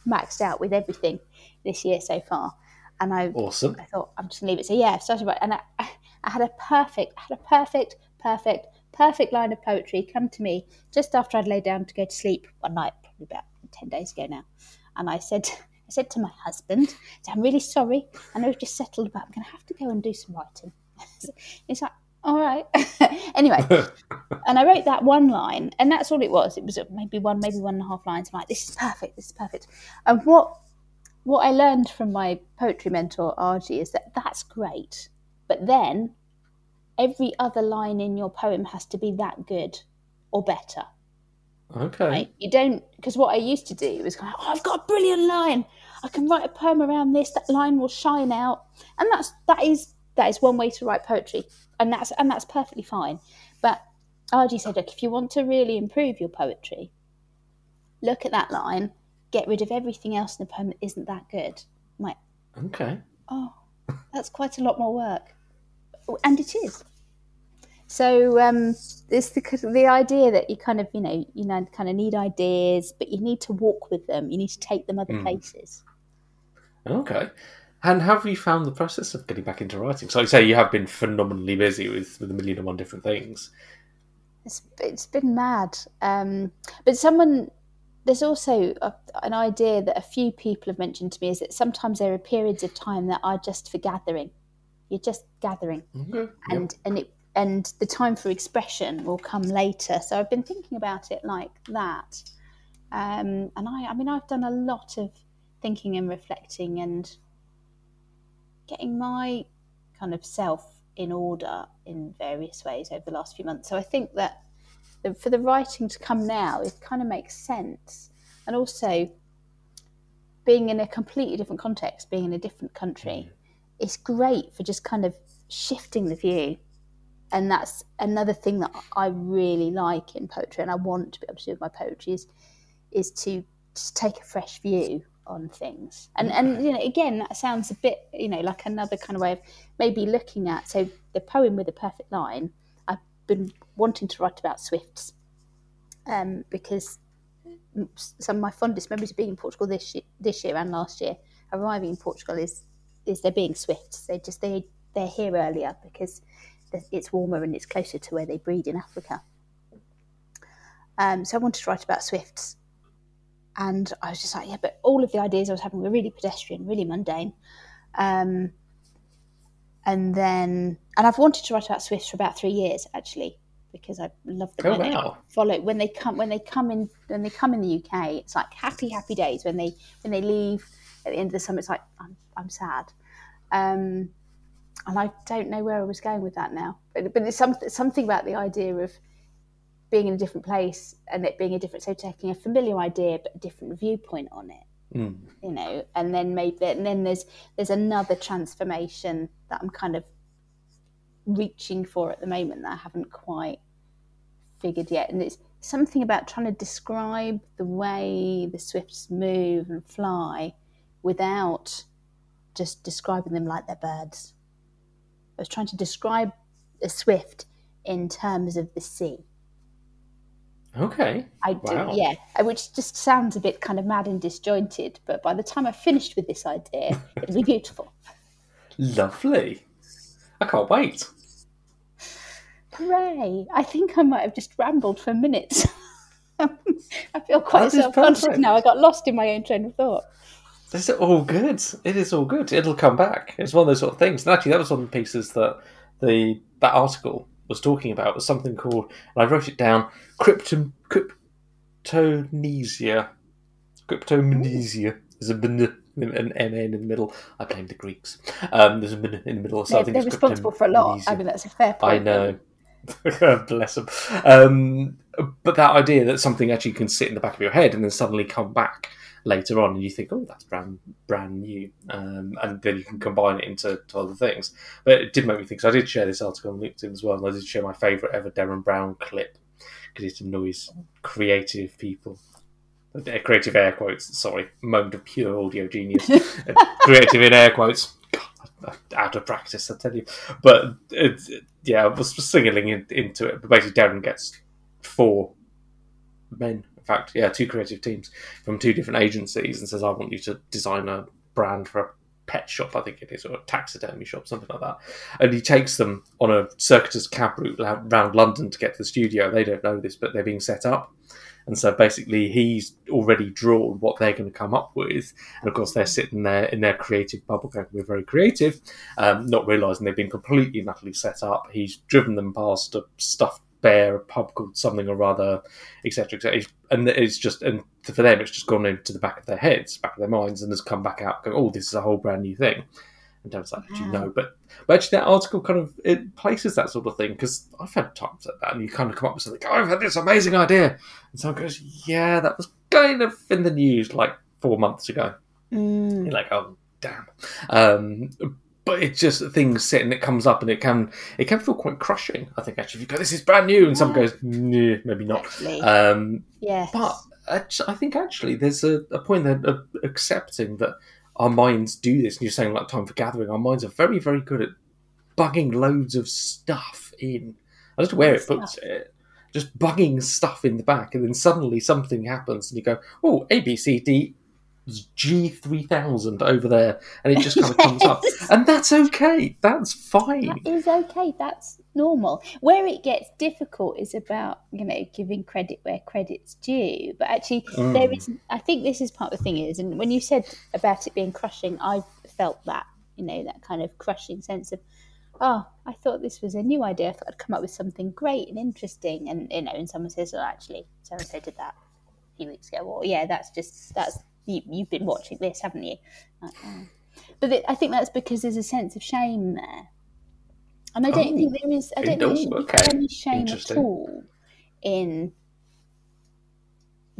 maxed out with everything this year so far, and I Awesome. I thought I'm just gonna leave it. So yeah, I started writing, and I, I had a perfect, I had a perfect, perfect, perfect line of poetry come to me just after I'd laid down to go to sleep one night, probably about ten days ago now. And I said, (laughs) I said to my husband, "I'm really sorry. I know we've just settled about. I'm going to have to go and do some writing." (laughs) He's like, "All right." (laughs) anyway, and I wrote that one line, and that's all it was. It was maybe one, maybe one and a half lines. I'm like, "This is perfect. This is perfect." And what what I learned from my poetry mentor Argy, is that that's great, but then every other line in your poem has to be that good or better. okay. Right? You don't because what I used to do was kind of, oh, I've got a brilliant line. I can write a poem around this. That line will shine out, and that's that is that is one way to write poetry, and that's and that's perfectly fine. But Argy said, look, if you want to really improve your poetry, look at that line, get rid of everything else in the poem that isn't that good. I'm like, Okay. oh, that's quite a lot more work, and it is. So um, it's the the idea that you kind of you know you know kind of need ideas, but you need to walk with them. You need to take them other Mm. places. Okay. And have you found the process of getting back into writing? So, like you say, you have been phenomenally busy with, with a million and one different things. It's it's been mad. Um, but someone there's also a, an idea that a few people have mentioned to me is that sometimes there are periods of time that are just for gathering. You're just gathering. Okay. and and it and the time for expression will come later. So I've been thinking about it like that, um, and I I mean I've done a lot of thinking and reflecting and getting my kind of self in order in various ways over the last few months. So I think that the, for the writing to come now, it kind of makes sense, and also being in a completely different context, being in a different country, mm-hmm. it's great for just kind of shifting the view. And that's another thing that I really like in poetry, and I want to be able to do with my poetry is, is to just take a fresh view on things. And and mm-hmm. you know, again, that sounds a bit, you know, like another kind of way of maybe looking at. So the poem with a perfect line. Been wanting to write about swifts, um, because some of my fondest memories of being in Portugal this year, this year and last year, arriving in Portugal is is there being swifts. They just they they're here earlier because it's warmer and it's closer to where they breed in Africa. Um, so I wanted to write about swifts and I was just like, yeah, but all of the ideas I was having were really pedestrian, really mundane. Um, and then, and I've wanted to write about Swifts for about three years actually, because I love them. Oh, when wow. they follow when they come when they come in when they come in the UK. It's like happy happy days when they when they leave at the end of the summer. It's like I'm I'm sad, um, and I don't know where I was going with that now. But but there's something something about the idea of being in a different place and it being a different so taking a familiar idea but a different viewpoint on it Mm. you know and then maybe and then there's there's another transformation that i'm kind of reaching for at the moment that i haven't quite figured yet. And it's something about trying to describe the way the swifts move and fly without just describing them like they're birds. I was trying to describe a swift in terms of the sea Okay. I do, Wow. yeah, which just sounds a bit kind of mad and disjointed. But by the time I finished with this idea, it'll be beautiful. (laughs) Lovely. I can't wait. Hooray! I think I might have just rambled for minutes. (laughs) I feel quite self-conscious now. I got lost in my own train of thought. It's all good. It is all good. It'll come back. It's one of those sort of things. And actually, that was one of the pieces that the that article was talking about. Was something called, and I wrote it down. Cryptom cryptonesia. Cryptomnesia. There's a bin, an M in the middle. I blame the Greeks. Um, there's a bin in the middle. So They're, they're responsible for a lot. I mean, that's a fair point. I know. (laughs) Bless them. Um, but that idea that something actually can sit in the back of your head and then suddenly come back later on, and you think, "Oh, that's brand brand new," um, and then you can combine it into to other things. But it did make me think. So I did share this article on LinkedIn as well, and I did share my favourite ever Derren Brown clip because it annoys creative people. Uh, Creative air quotes. Sorry, moment of pure audio genius. (laughs) Uh, creative in air quotes. God, out of practice, I tell you. But it's, yeah, I was singling in, into it. But basically, Derren gets four men. Fact, yeah, two creative teams from two different agencies, and says, "I want you to design a brand for a pet shop. I think it is, or a taxidermy shop, something like that." And he takes them on a circuitous cab route around London to get to the studio. They don't know this, but they're being set up. And so basically, he's already drawn what they're going to come up with. And of course, they're sitting there in their creative bubble going, We're very creative, um, not realizing they've been completely and utterly set up. He's driven them past a stuffed bear, a pub called something or other, etc. etc. And it's just, and for them, it's just gone into the back of their heads, back of their minds, and has come back out going, Oh, this is a whole brand new thing. And Derren's like, you know? But, but actually, that article kind of it places that sort of thing because I've had times like that, and you kind of come up with something, oh, I've had this amazing idea. And someone goes, Yeah, that was kind of in the news like four months ago. Mm. You're like, oh damn. Um, but it's just things sit and it comes up and it can it can feel quite crushing. I think actually, if you go, this is brand new, and someone goes, nah, maybe not. Actually, Um, yes. but I think actually there's a, a point of accepting that our minds do this. And you're saying like time for gathering. Our minds are very very good at bugging loads of stuff in. I don't know where it puts it. Just bugging stuff in the back, and then suddenly something happens, and you go, "Oh, A B C D G three thousand over there," and it just kind of (laughs) comes up, and that's okay. That's fine. That is okay. That's normal. Where it gets difficult is about you know giving credit where credit's due. But actually, Mm. there is. I think this is part of the thing is, and when you said about it being crushing, I've felt that you know that kind of crushing sense of. Oh, I thought this was a new idea. I thought I'd come up with something great and interesting, and you know, and someone says, "Oh, actually, so and so did that a few weeks ago." Or, yeah, that's just that's you, you've been watching this, haven't you? Like, oh. But it, I think that's because there's a sense of shame there. And I don't Oh. think there is. I don't think Oh, there okay. any shame at all in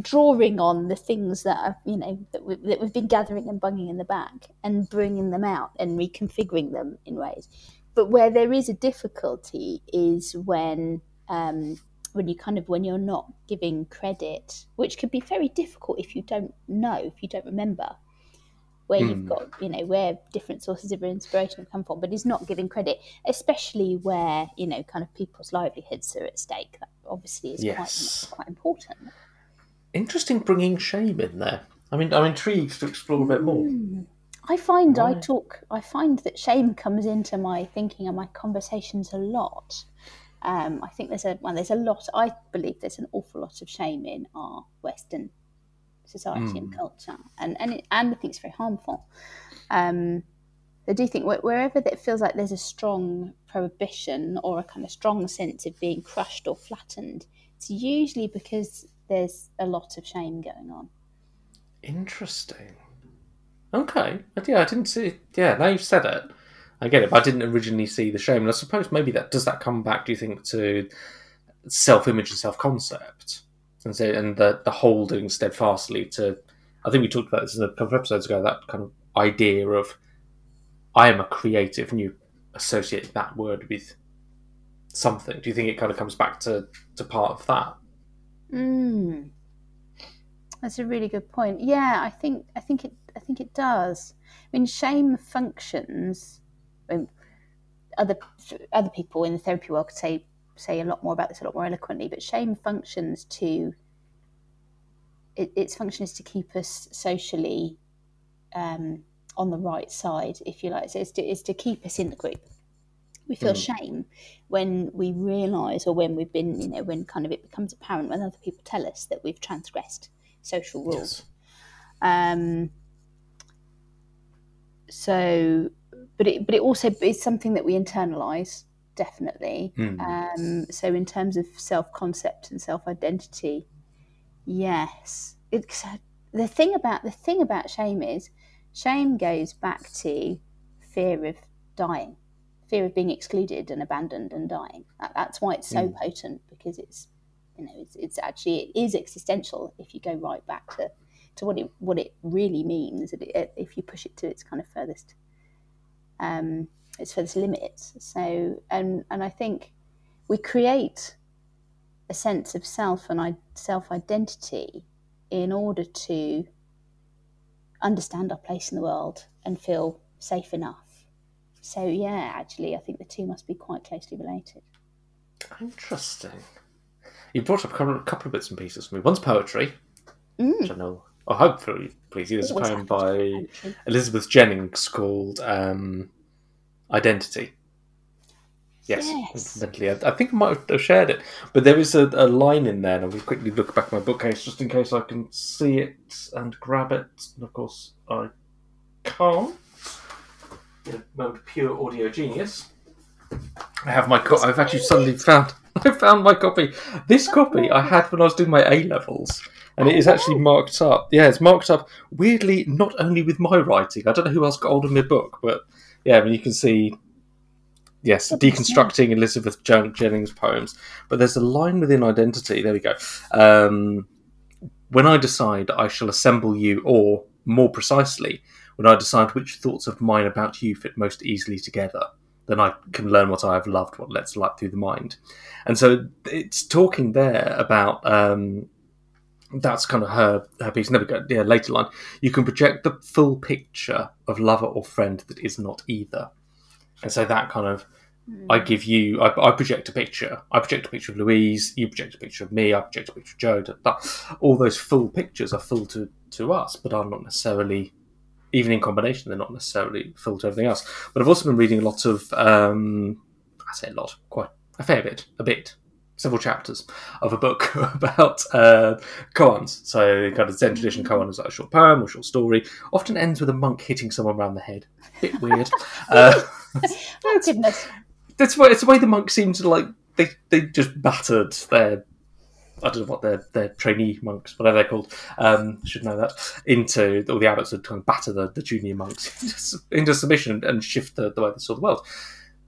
drawing on the things that are, you know, that, we, that we've been gathering and bunging in the back and bringing them out and reconfiguring them in ways. But where there is a difficulty is when um, when you kind of when you're not giving credit, which can be very difficult if you don't know, if you don't remember. where you've hmm. got you know where different sources of inspiration have come from, but is not giving credit, especially where you know kind of people's livelihoods are at stake. That obviously is Yes. quite quite important. Interesting bringing shame in there. I mean, I'm intrigued to explore a bit more. Hmm. I find I talk. I find that shame comes into my thinking and my conversations a lot. Um, I think there's a well, there's a lot. I believe there's an awful lot of shame in our Western society and culture, and and it, and I think it's very harmful. Um, I do think wherever that feels like there's a strong prohibition or a kind of strong sense of being crushed or flattened, it's usually because there's a lot of shame going on. Interesting. Okay. Yeah, I didn't see. Yeah, now you've said it. I get it, but I didn't originally see the shame. And I suppose maybe that does that come back. Do you think to self-image and self-concept, and and the the holding steadfastly to? I think we talked about this in a couple of episodes ago. That kind of idea of I am a creative, and you associate that word with something. Do you think it kind of comes back to to part of that? Mm. That's a really good point. Yeah, I think I think it I think it does. I mean, shame functions. Mean, other other people in the therapy world could say say a lot more about this a lot more eloquently, but shame functions to. It, its function is to keep us socially um, on the right side, if you like. So it's to, it's to keep us in the group. We feel shame when we realise, or when we've been, you know, when kind of it becomes apparent when other people tell us that we've transgressed social rules. Yes. Um, so, but it but it also is something that we internalise definitely. Hmm. Um, so in terms of self concept and self identity, yes. It's uh, the thing about the thing about shame is shame goes back to fear of dying, fear of being excluded and abandoned and dying. That, that's why it's so hmm. potent because it's you know it's, it's actually it is existential if you go right back to to what it what it really means if you push it to its kind of furthest um, its furthest limits. So and and I think we create a sense of self and I, self identity in order to understand our place in the world and feel safe enough. So yeah, actually, I think the two must be quite closely related. Interesting. You brought up a couple, of bits and pieces for me. One's poetry, which I know, or hopefully, please. There's a poem by. Elizabeth Jennings called um, Identity. Yes, Yes. incidentally, I, I think I might have shared it, but there is a, a line in there, and I'll quickly look back at my bookcase just in case I can see it and grab it. And of course, I can't. In a moment of pure audio genius. I have my. Co- I've actually suddenly found. (laughs) I found my copy. This copy I had when I was doing my A levels, and it is actually marked up. Yeah, it's marked up weirdly, not only with my writing. I don't know who else got hold of my book, but yeah, I mean you can see. Yes, deconstructing Elizabeth Jen- Jennings poems. But there's a line within Identity. There we go. Um, when I decide I shall assemble you, or more precisely, when I decide which thoughts of mine about you fit most easily together, then I can learn what I have loved, what lets light through the mind. And so it's talking there about um, that's kind of her her piece. Never go yeah, later line. You can project the full picture of lover or friend that is not either. And so that kind of I give you I, I project a picture. I project a picture of Louise, you project a picture of me, I project a picture of Joe. All those full pictures are full to, to us, but are not necessarily even in combination, they're not necessarily full to everything else. But I've also been reading a lot of um, I say a lot, quite a fair bit, a bit, several chapters of a book (laughs) about uh, koans. So, kind of Zen tradition koan is like a short poem or short story. Often ends with a monk hitting someone around the head. Bit weird. (laughs) uh, (laughs) Oh goodness! that's why it's the way the monks seem to like they they just battered their I don't know what their their trainee monks, whatever they're called, um, should know that into all the abbots would kind of batter the, the junior monks into, submission and shift the, the way they saw the world.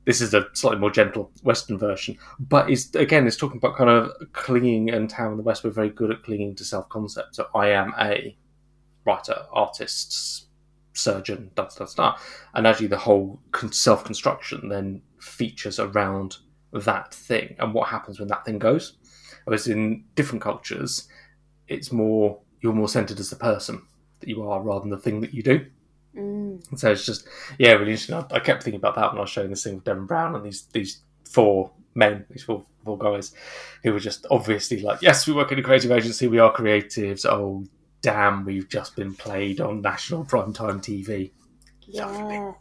This is a slightly more gentle Western version, but is again it's talking about kind of clinging and how in the West we're very good at clinging to self concept. So I am a writer, artist, surgeon, da da da, and actually the whole self construction then features around that thing and what happens when that thing goes. Whereas in different cultures, it's more you're more centered as the person that you are rather than the thing that you do. Mm. So it's just yeah, really interesting. I, I kept thinking about that when I was showing this thing with Derren Brown and these these four men, these four four guys, who were just obviously like, yes, we work in a creative agency, we are creatives. Oh damn, we've just been played on national primetime TV. Yeah.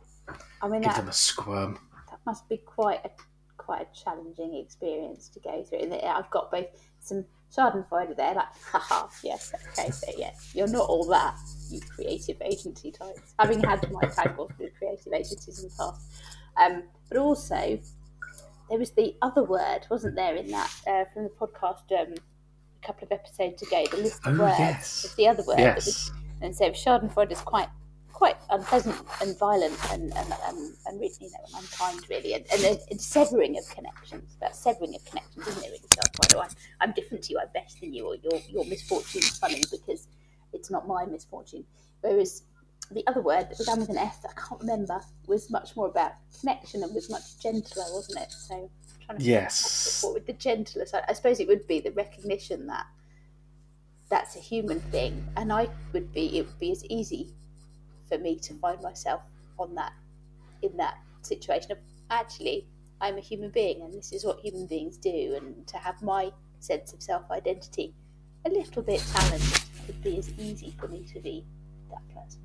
I mean, Give that, them a squirm. that must be quite a quite a challenging experience to go through. And I've got both some Schadenfreude there, like, (laughs) haha, yes, okay, so yes, you're not all that, you creative agency types. Having had my tangles with creative agencies in the past, um, but also there was the other word, wasn't there, in that uh, from the podcast um, a couple of episodes ago, the list of Oh, words. yes. the other word. was Yes. and so Schadenfreude is quite quite unpleasant and violent and and, and, and really, you know and unkind really. And, and a, a severing of connections that severing of connections isn't it really Schadenfreude I'm, I'm different to you I'm better than you or your your misfortune's funny because it's not my misfortune. Whereas the other word that began with an S I can't remember was much more about connection and was much gentler wasn't it? So trying to Yes. what with the gentleness I, I suppose it would be the recognition that that's a human thing and i would be it would be as easy for me to find myself on that in that situation of actually i'm a human being and this is what human beings do and to have my sense of self-identity a little bit challenged would be as easy for me to be that person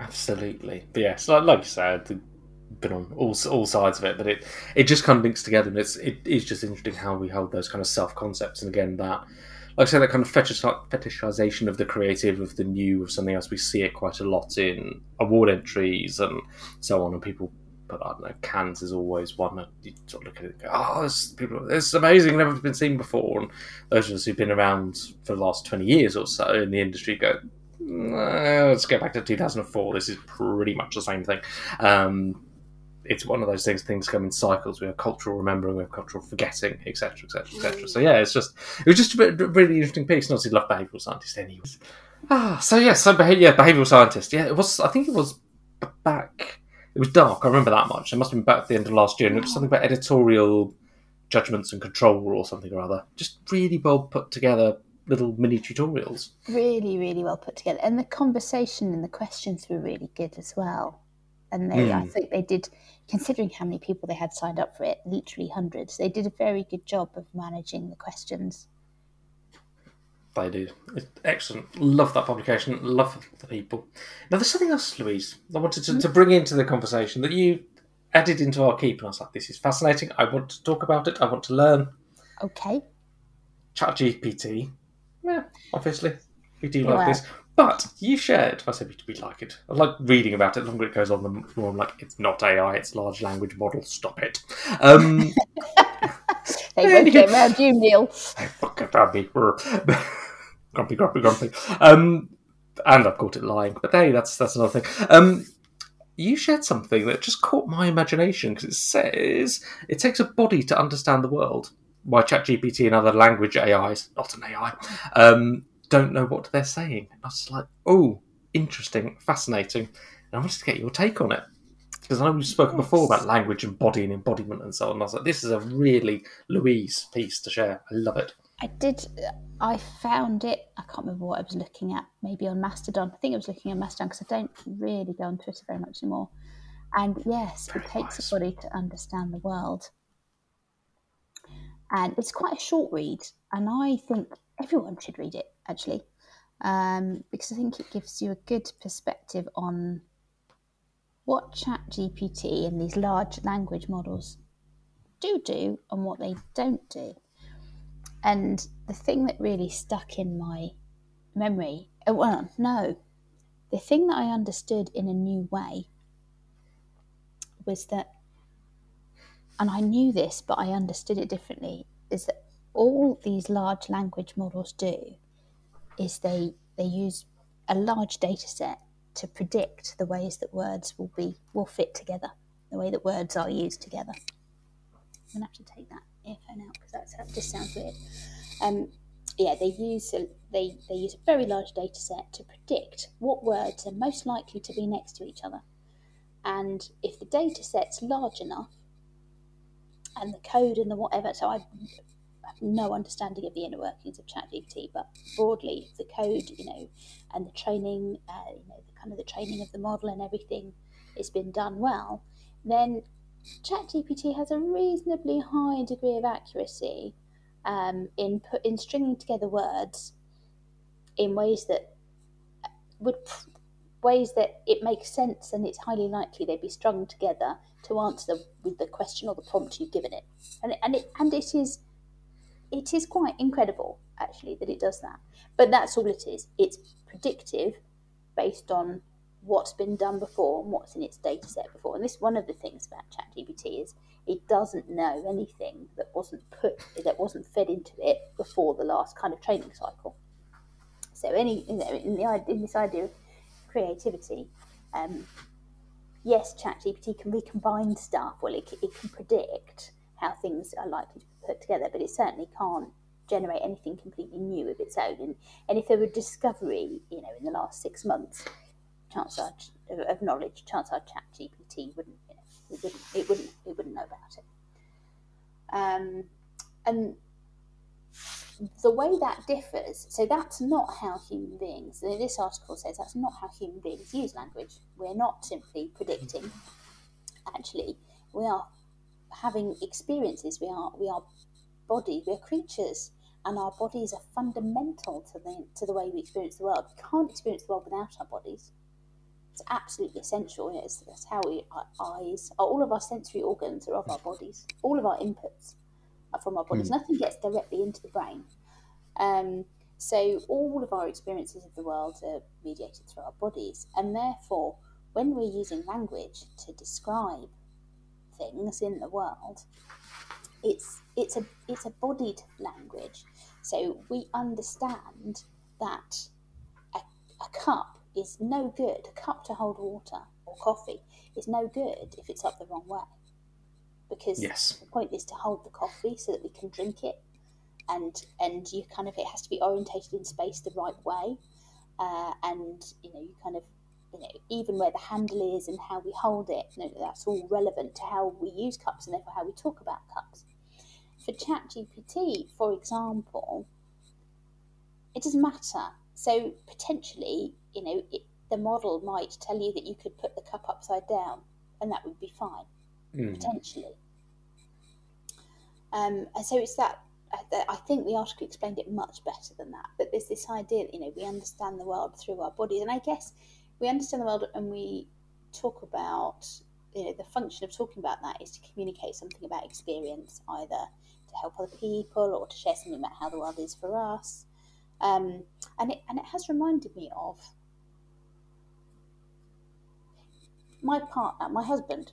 Absolutely. But yes, like, like you said, been on all all sides of it, but it it just kind of links together, and it's it is just interesting how we hold those kind of self concepts, and again that. Like I say, that kind of fetish, fetishization of the creative, of the new, of something else. We see it quite a lot in award entries and so on. And people, but I don't know, Cannes is always one that you sort of look at it and go, "Oh, this, people, this is amazing, never been seen before." And those of us who've been around for the last twenty years or so in the industry go, "Uh, let's go back to 2004. This is pretty much the same thing. Um, it's one of those things. Things come in cycles. We have cultural remembering, we have cultural forgetting, etc., etc., etc. So yeah, it's just it was just a bit, a really interesting piece. And obviously, love behavioural scientist anyways. Ah, so yeah, so beha- yeah, behavioural scientist. Yeah, it was. I think it was back. It was dark. I remember that much. It must have been back at the end of last year, and it was something about editorial judgments and control or something or other. Just really well put together little mini tutorials. really really well put together and the conversation and the questions were really good as well and they i Mm. think they did considering how many people they had signed up for it literally hundreds they did a very good job of managing the questions They do. It's excellent. Love that publication. Love the people. Now, there's something else, Louise, I wanted to, to bring into the conversation that you added into our keep. And I was like, this is fascinating. I want to talk about it. I want to learn. okay ChatGPT. Yeah, obviously. We do like Well. this. But you shared, I said we like it. I like reading about it. The longer it goes on, the more I'm like, it's not AI, it's large language model. Stop it. Um, (laughs) they won't get around you neil (laughs) fuck about me. (laughs) grumpy, grumpy, grumpy. Um, and I've caught it lying. But hey, that's that's another thing. Um, you shared something that just caught my imagination because it says it takes a body to understand the world. Why ChatGPT and other language AIs, not an AI, um, don't know what they're saying. I was like, oh, interesting, fascinating. And I wanted to get your take on it. Because I know we've spoken before about language and body and embodiment and so on. I was like, this is a really Louise piece to share. I love it. i did i found it i can't remember what i was looking at maybe on mastodon i think i was looking at mastodon because i don't really go on twitter very much anymore and yes Very it takes wise. a body to understand the world and it's quite a short read and i think everyone should read it actually um, because i think it gives you a good perspective on what chat gpt and these large language models do do and what they don't do. And the thing that really stuck in my memory oh, well no the thing that i understood in a new way was that and I knew this, but I understood it differently, is that all these large language models do is they they use a large data set to predict the ways that words will be will fit together, the way that words are used together. I'm gonna have to take that earphone out because that just sounds weird. Um, yeah, they use a, they they use a very large data set to predict what words are most likely to be next to each other, and if the data set's large enough, and the code and the whatever. So I have no understanding of the inner workings of ChatGPT, but broadly the code, you know, and the training, uh, you know, the kind of the training of the model and everything has been done well, then ChatGPT has a reasonably high degree of accuracy um, in put, in stringing together words in ways that would ways that it makes sense and it's highly likely they'd be strung together to answer with the question or the prompt you've given it. And and it and it is it is quite incredible actually that it does that. But that's all it is. It's predictive based on what's been done before and what's in its data set before. And this one of the things about ChatGPT is it doesn't know anything that wasn't put that wasn't fed into it before the last kind of training cycle. So any you know, in the in this idea of creativity, um, yes, ChatGPT can recombine stuff. Well, it, it can predict how things are likely to be put together, but it certainly can't generate anything completely new of its own. And, and if there were discovery, you know, in the last six months, chances are of knowledge, chances are ChatGPT wouldn't, you know, it wouldn't, it wouldn't, it wouldn't know about it. Um, and the way that differs, so that's not how human beings, this article says that's not how human beings use language. We're not simply predicting. Actually, we are having experiences. We are we are body. We are creatures, and our bodies are fundamental to the to the way we experience the world. We can't experience the world without our bodies. It's absolutely essential. It's, that's how we our eyes, all of our sensory organs are of our bodies. All of our inputs from our bodies. Mm. Nothing gets directly into the brain. Um, so all of our experiences of the world are mediated through our bodies, and therefore, when we're using language to describe things in the world, it's it's a it's a bodied language. So we understand that a, a cup is no good. A cup to hold water or coffee is no good if it's up the wrong way because yes. the point is to hold the coffee so that we can drink it. And and you kind of it has to be orientated in space the right way. Uh, and you know you kind of you know even where the handle is and how we hold it you know, that's all relevant to how we use cups and therefore how we talk about cups. For chat gpt for example it doesn't matter. So potentially you know it, the model might tell you that you could put the cup upside down and that would be fine mm. potentially. Um, and so it's that I think the article explained it much better than that. But there's this idea that you know we understand the world through our bodies, and I guess we understand the world and we talk about you know the function of talking about that is to communicate something about experience, either to help other people or to share something about how the world is for us. Um, and it and it has reminded me of my partner, my husband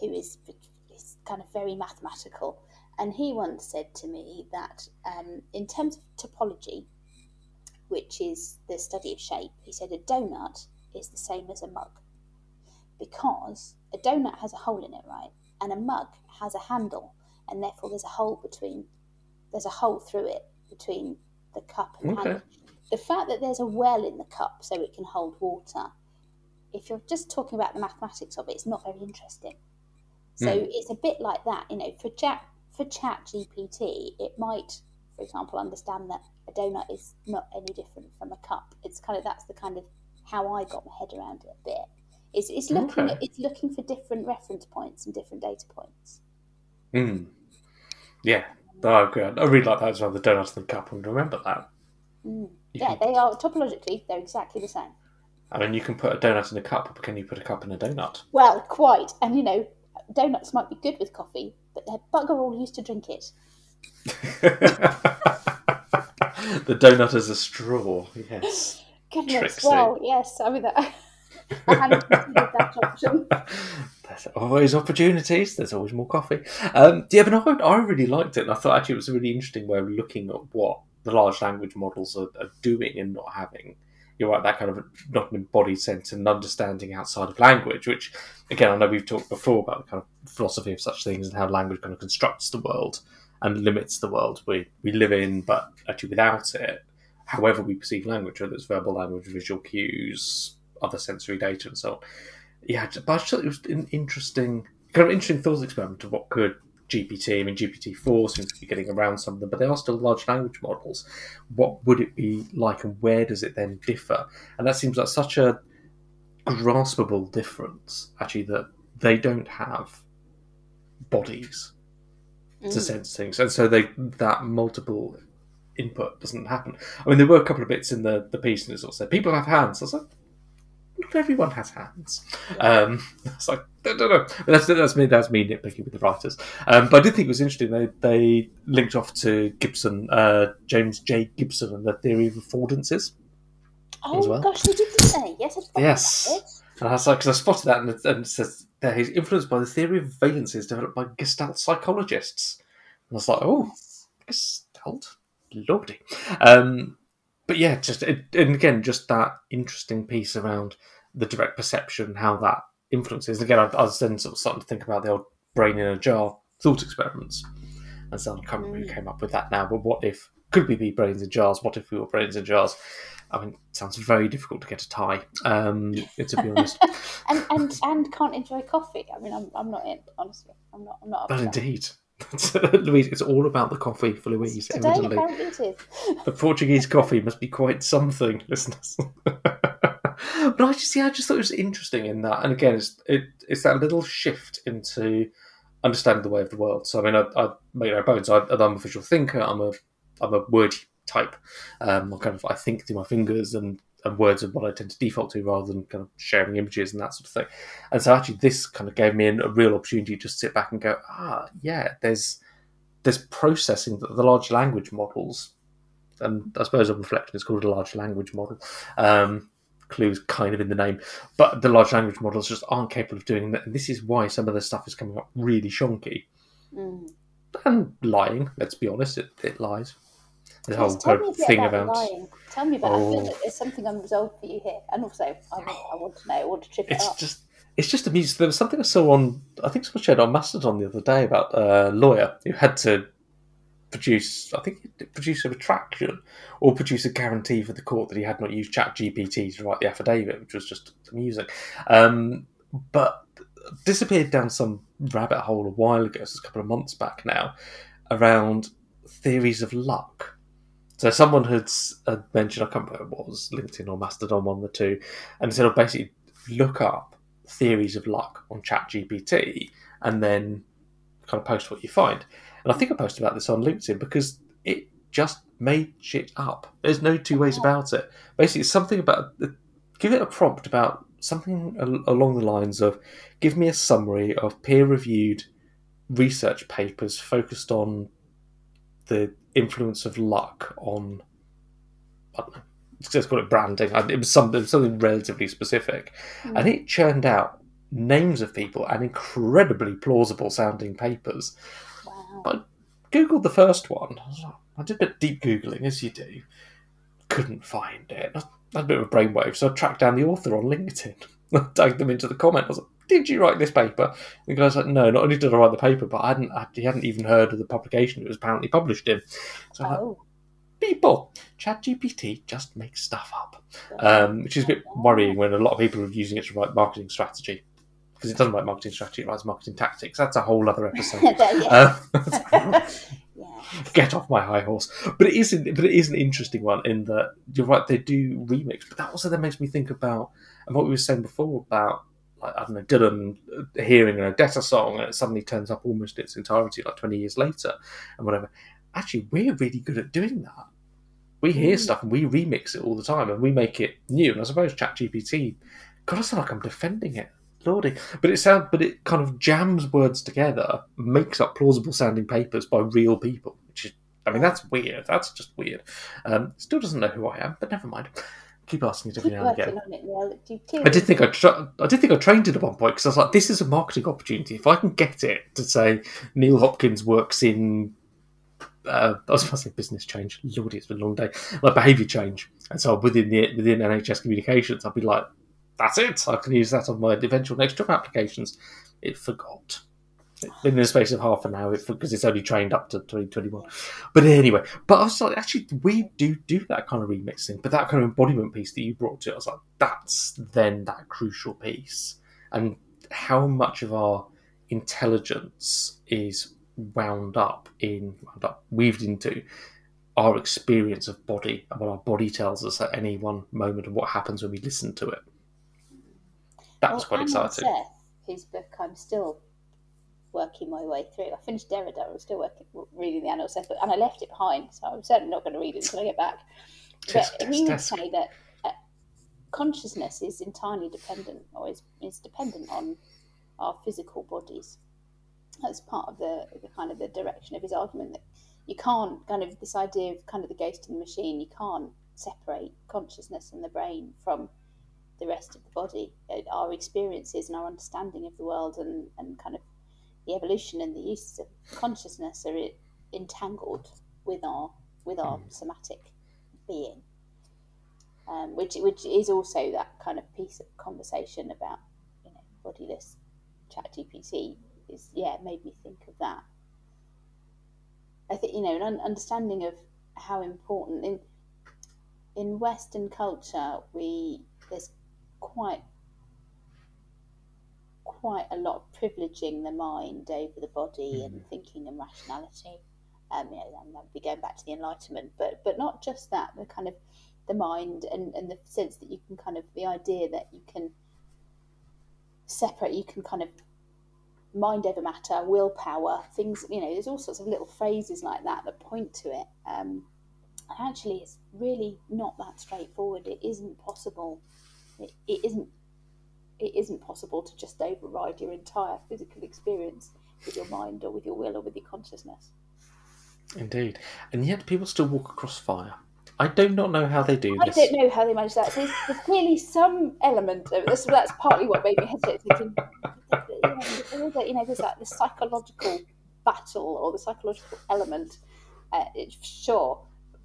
who is, is kind of very mathematical. And he once said to me that um, in terms of topology, which is the study of shape, he said a donut is the same as a mug because a donut has a hole in it, right? And a mug has a handle, and therefore there's a hole between, there's a hole through it between the cup and okay. handle. The fact that there's a well in the cup so it can hold water, if you're just talking about the mathematics of it, it's not very interesting. So mm. it's a bit like that, you know, for chat for chat GPT, it might, for example, understand that a donut is not any different from a cup. It's kind of that's the kind of how I got my head around it a bit. It's, it's looking okay. it's looking for different reference points and different data points. Mm. Yeah, I agree. I really like that as well. The donuts and the cup, and remember that. Mm. Yeah, they are topologically they're exactly the same. I mean, you can put a donut in a cup, but can you put a cup in a donut? Well, quite. And you know, donuts might be good with coffee, but they're bugger all used to drink it. (laughs) the donut as a straw, yes. Goodness, Trixie. well, yes, I mean that. (laughs) I hadn't considered that option. (laughs) There's always opportunities. There's always more coffee. Um, yeah, but I, I really liked it, and I thought actually it was a really interesting way of looking at what the large language models are, are doing and not having you're right, that kind of not an embodied sense and understanding outside of language, which, again, I know we've talked before about the kind of philosophy of such things and how language kind of constructs the world and limits the world we, we live in, but actually without it, however we perceive language, whether it's verbal language, visual cues, other sensory data, and so on. Yeah, but I thought it was an interesting, kind of interesting thought experiment of what could GPT. I mean, GPT four seems to be getting around some of them, but they are still large language models. What would it be like, and where does it then differ? And that seems like such a graspable difference, actually, that they don't have bodies to Mm. sense things, and so they that multiple input doesn't happen. I mean, there were a couple of bits in the the piece, and it sort of said people have hands. I was like, everyone has hands. Um, (laughs) it's like I don't know. That's that's me. That's me nitpicking with the writers. Um, but I did think it was interesting. They they linked off to Gibson, uh, James J. Gibson, and the theory of affordances. Oh well. gosh, they did say yes. Yes. And I was like, because I spotted that, and it, and it says that he's influenced by the theory of valences developed by Gestalt psychologists. And I was like, oh, Gestalt, lordy. Um, but yeah, just and again, just that interesting piece around the direct perception, how that influences. Again, I, I was then sort of starting to think about the old brain in a jar thought experiments, and so I can't remember who Mm. came up with that now. But what if could we be brains in jars? What if we were brains in jars? I mean, it sounds very difficult to get a tie. Um, (laughs) to be honest. and and and can't enjoy coffee. I mean, I'm I'm not in. Honestly, I'm not. I'm not. But indeed, (laughs) Louise, it's all about the coffee for Louise. Today, Evidently, apparently, it is. the Portuguese coffee must be quite something, (laughs) listeners. but I just, yeah, I just thought it was interesting in that, and again, it's it, it's that little shift into understanding the way of the world. So I mean, I, I make no bones. I, I'm a visual thinker. I'm a I'm a word type. Um, I kind of I think through my fingers and. And words are what I tend to default to rather than kind of sharing images and that sort of thing. And so actually, this kind of gave me an, a real opportunity to just sit back and go, ah, yeah, there's there's processing that the large language models, and I suppose on reflection it's called a large language model. Um, clues kind of in the name, but the large language models just aren't capable of doing that. And this is why some of the stuff is coming up really shonky Mm. and lying. Let's be honest, it, it lies. The whole tell me a of bit thing about about lying. Tell me about. I feel Oh. there's something unresolved for you here, and also I want, I want to know. I want to trip it it's up. just it's just amusing. There was something I saw on I think someone shared on Mastodon the other day about a lawyer who had to produce I think produce a retraction or produce a guarantee for the court that he had not used Chat GPT to write the affidavit, which was just amusing. Um, but disappeared down some rabbit hole a while ago, so it's a couple of months back now, around theories of luck. So someone had, had mentioned, I can't remember what it was, LinkedIn or Mastodon, one of the two, and said, oh, basically look up theories of luck on ChatGPT and then kind of post what you find. And I think I posted about this on LinkedIn because it just made shit up. There's no two ways oh. about it. Basically, it's something about uh, give it a prompt about something along the lines of give me a summary of peer-reviewed research papers focused on the influence of luck on I don't know. Let's just call it branding. I- It was something something relatively specific, Mm. and it churned out names of people and incredibly plausible sounding papers. Wow. But Googled the first one. I I did a bit of deep googling, as you do. Couldn't find it. I had a bit of a brainwave, so I tracked down the author on LinkedIn. (laughs) I tagged them into the comment. I was like, "Did you write this paper?" And the guy's like, "No, not only did I write the paper, but I hadn't. I, he hadn't even heard of the publication it was apparently published in." So Oh. people, ChatGPT just makes stuff up, um, which is a bit worrying when a lot of people are using it to write marketing strategy. Because it doesn't write marketing strategy; it writes marketing tactics. That's a whole other episode. (laughs) Yeah. (laughs) Uh, (laughs) get off my high horse. But it is, but it is an interesting one in that you're right. They do remix, but that also then makes me think about and what we were saying before about like I don't know Dylan hearing an Odetta song and it suddenly turns up almost in its entirety like 20 years later and whatever. Actually, we're really good at doing that. We hear Mm. stuff and we remix it all the time and we make it new. And I suppose ChatGPT, God, I sound like I'm defending it. Lordy. But it sounds but it kind of jams words together, makes up plausible sounding papers by real people, which is I mean that's weird. That's just weird. Um, still doesn't know who I am, but never mind. Keep asking it every Keep now and again. it. I did think I, tra- I did think I trained it at one point because I was like, this is a marketing opportunity. If I can get it to say Neil Hopkins works in, uh, I was supposed to say business change. Lordy, it's been a long day. Like behaviour change, and so within the within NHS communications, I'd be like, that's it. I can use that on my eventual next job applications. It forgot. In the space of half an hour, because it's only trained up to 2021. But anyway, but I was like, actually, we do do that kind of remixing, but that kind of embodiment piece that you brought to it, I was like, that's then that crucial piece. And how much of our intelligence is wound up in, wound up, weaved into our experience of body and what our body tells us at any one moment and what happens when we listen to it. That was quite Amon exciting. Seth, whose book I'm still working my way through. I finished Derrida, I was still working, reading the Seth book, and I left it behind, so I'm certainly not going to read it until I get back. But he would say that uh, consciousness is entirely dependent, or is, is dependent on our physical bodies. That's part of the, the kind of the direction of his argument that you can't kind of this idea of kind of the ghost in the machine. You can't separate consciousness and the brain from the rest of the body. Uh, Our experiences and our understanding of the world and, and kind of the evolution and the use of consciousness are entangled with our with our somatic being, um, which which is also that kind of piece of conversation about you know bodiless chat GPT is yeah made me think of that. I think you know an understanding of how important in in Western culture we there's quite quite a lot of privileging the mind over the body and thinking and rationality. Um, you know, and I'd be going back to the Enlightenment, but but not just that. The kind of the mind and and the sense that you can kind of the idea that you can separate. You can kind of mind over matter, willpower, things. You know, there's all sorts of little phrases like that that point to it. Um, and actually, it's really not that straightforward. It isn't possible. It, it isn't. It isn't possible to just override your entire physical experience with your mind or with your will or with your consciousness. Indeed. And yet people still walk across fire. I do not know how they do I this. I don't know how they manage that. So there's, there's clearly some element of this. That's partly what made me hesitate. Thinking, you know, there is a- you know, there's that the psychological battle or the psychological element. Uh, it's sure,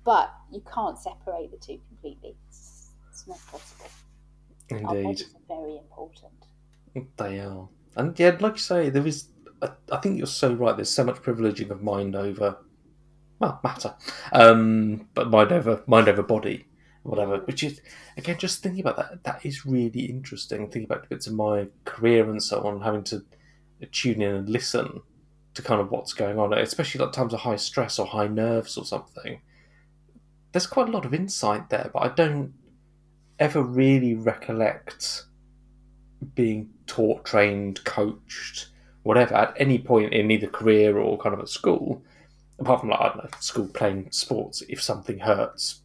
but you can't separate the two completely. It's, it's not possible. Indeed. are very important. They are. And yeah, like you say, there is. I, I think you're so right. There's so much privileging of mind over, well, matter, um, but mind over mind over body, whatever. Which is again, just thinking about that. That is really interesting. Thinking about bits of my career and so on, having to tune in and listen to kind of what's going on, especially at times of high stress or high nerves or something. There's quite a lot of insight there, but I don't ever really recollect being taught, trained, coached, whatever, at any point in either career or kind of at school, apart from like I don't know, school playing sports. If something hurts,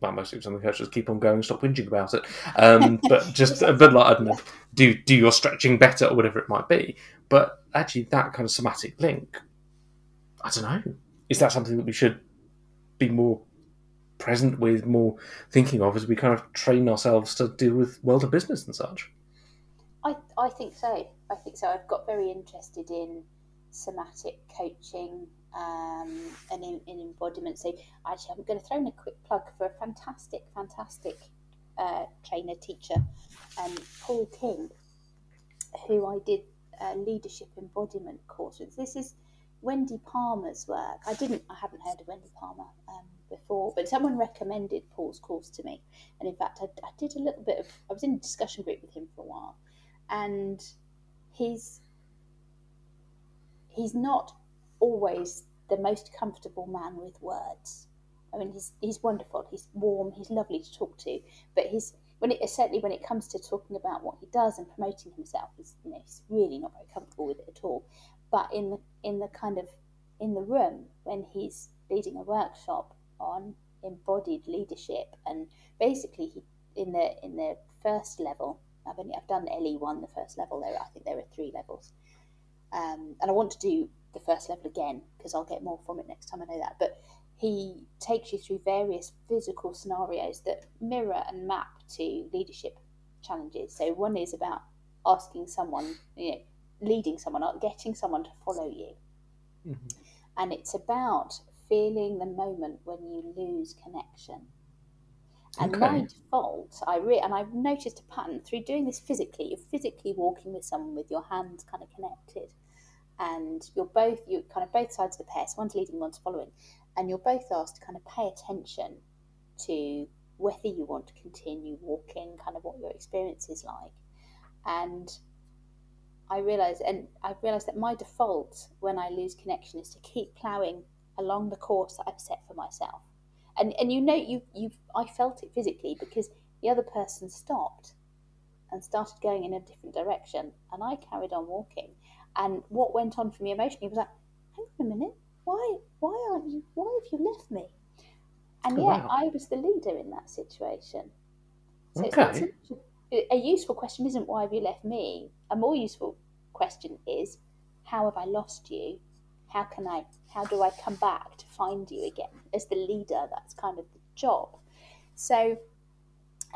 well, mostly if something hurts, just keep on going, stop whinging about it. Um, (laughs) but just, but like I don't know, do do your stretching better or whatever it might be. But actually, that kind of somatic link, I don't know, is that something that we should be more present with, more thinking of as we kind of train ourselves to deal with world of business and such. I, I think so. I think so. I've got very interested in somatic coaching um, and in, in embodiment. So actually, I'm going to throw in a quick plug for a fantastic, fantastic uh, trainer teacher, um, Paul King, who I did a leadership embodiment course with. This is Wendy Palmer's work. I didn't, I haven't heard of Wendy Palmer um, before, but someone recommended Paul's course to me. And in fact, I, I did a little bit of, I was in a discussion group with him for a while and he's he's not always the most comfortable man with words. I mean, he's he's wonderful. He's warm. He's lovely to talk to. But he's when it certainly when it comes to talking about what he does and promoting himself, he's you know he's really not very comfortable with it at all. But in the in the kind of in the room when he's leading a workshop on embodied leadership. And basically he in the in the first level I've only I've done LE one the first level there I think there are three levels. Um, and I want to do the first level again because I'll get more from it next time I know that. But he takes you through various physical scenarios that mirror and map to leadership challenges. So one is about asking someone you know leading someone or getting someone to follow you. And it's about feeling the moment when you lose connection and my default, I re- and I've noticed a pattern through doing this physically. You're physically walking with someone with your hands kind of connected, and you're both you're kind of both sides of the pair. So one's leading, one's following, and you're both asked to kind of pay attention to whether you want to continue walking, kind of what your experience is like. And I realize, and I've realised that my default when I lose connection is to keep ploughing along the course that I've set for myself. And and you know, you you I felt it physically because the other person stopped and started going in a different direction, and I carried on walking. And what went on for me emotionally was like, hang on a minute, why why aren't you? Why have you left me? And Oh, yet wow. I was the leader in that situation. So it's Okay. a, a useful question isn't why have you left me? A more useful question is how have I lost you? How can I how do I come back to find you again? As the leader, that's kind of the job. So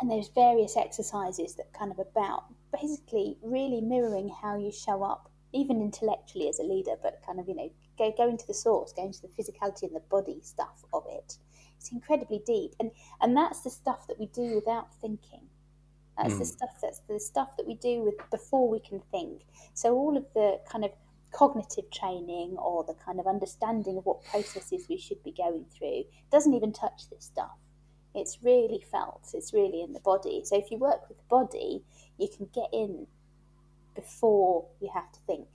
and there's various exercises that kind of about basically really mirroring how you show up even intellectually as a leader but kind of you know go going to the source going to the physicality and the body stuff of it it's incredibly deep and and that's the stuff that we do without thinking that's the Mm. stuff that's the stuff that we do with before we can think so all of the kind of cognitive training or the kind of understanding of what processes we should be going through doesn't even touch this stuff. It's really felt it's really in the body. So if you work with the body you can get in before you have to think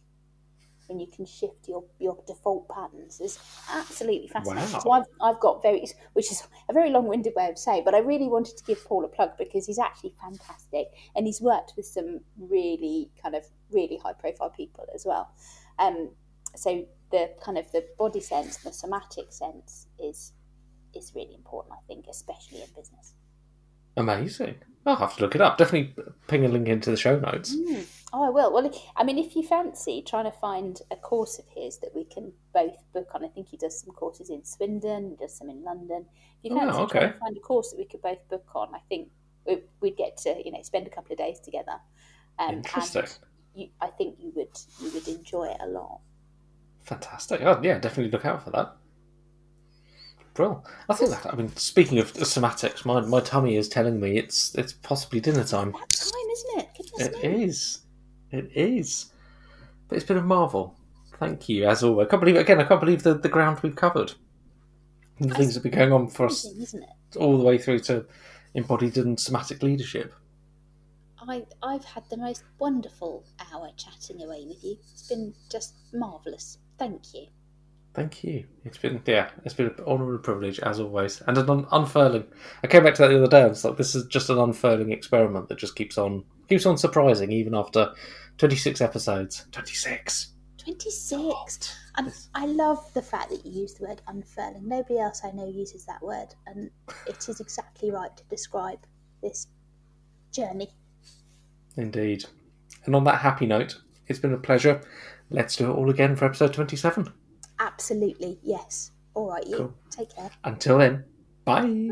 and you can shift your, your default patterns. It's absolutely fascinating. Wow. so I've, I've got very which is a very long-winded way of saying but i really wanted to give paul a plug because he's actually fantastic and he's worked with some really kind of really high profile people as well um, so the kind of the body sense the somatic sense is is really important i think especially in business Amazing. I'll have to look it up. Definitely ping a link into the show notes. Mm. Oh, I will. Well, I mean, if you fancy trying to find a course of his that we can both book on, I think he does some courses in Swindon, he does some in London. If you Oh, fancy trying okay. to find a course that we could both book on, I think we- we'd get to you know spend a couple of days together. Um, Interesting. And you, I think you would you would enjoy it a lot. Fantastic. Oh, yeah, definitely look out for that. Bro, I think that. I mean, speaking of somatics, my, my tummy is telling me it's it's possibly dinner time. That time, isn't it? Goodness It me. is. It is. But it's been a marvel. Thank you, as always. I can't believe again. I can't believe the, the ground we've covered. And the things that have been going on for us isn't it? all the way through to embodied and somatic leadership. I I've had the most wonderful hour chatting away with you. It's been just marvelous. Thank you. Thank you. It's been yeah, it's been an honour and privilege as always, and an un- unfurling. I came back to that the other day. and It's like this is just an unfurling experiment that just keeps on keeps on surprising, even after twenty six episodes. Twenty six. 26. And I love the fact that you use the word unfurling. Nobody else I know uses that word, and it is exactly right to describe this journey. Indeed. And on that happy note, it's been a pleasure. Let's do it all again for episode twenty seven. Absolutely, yes. All right, you Cool. take care. Until then, bye.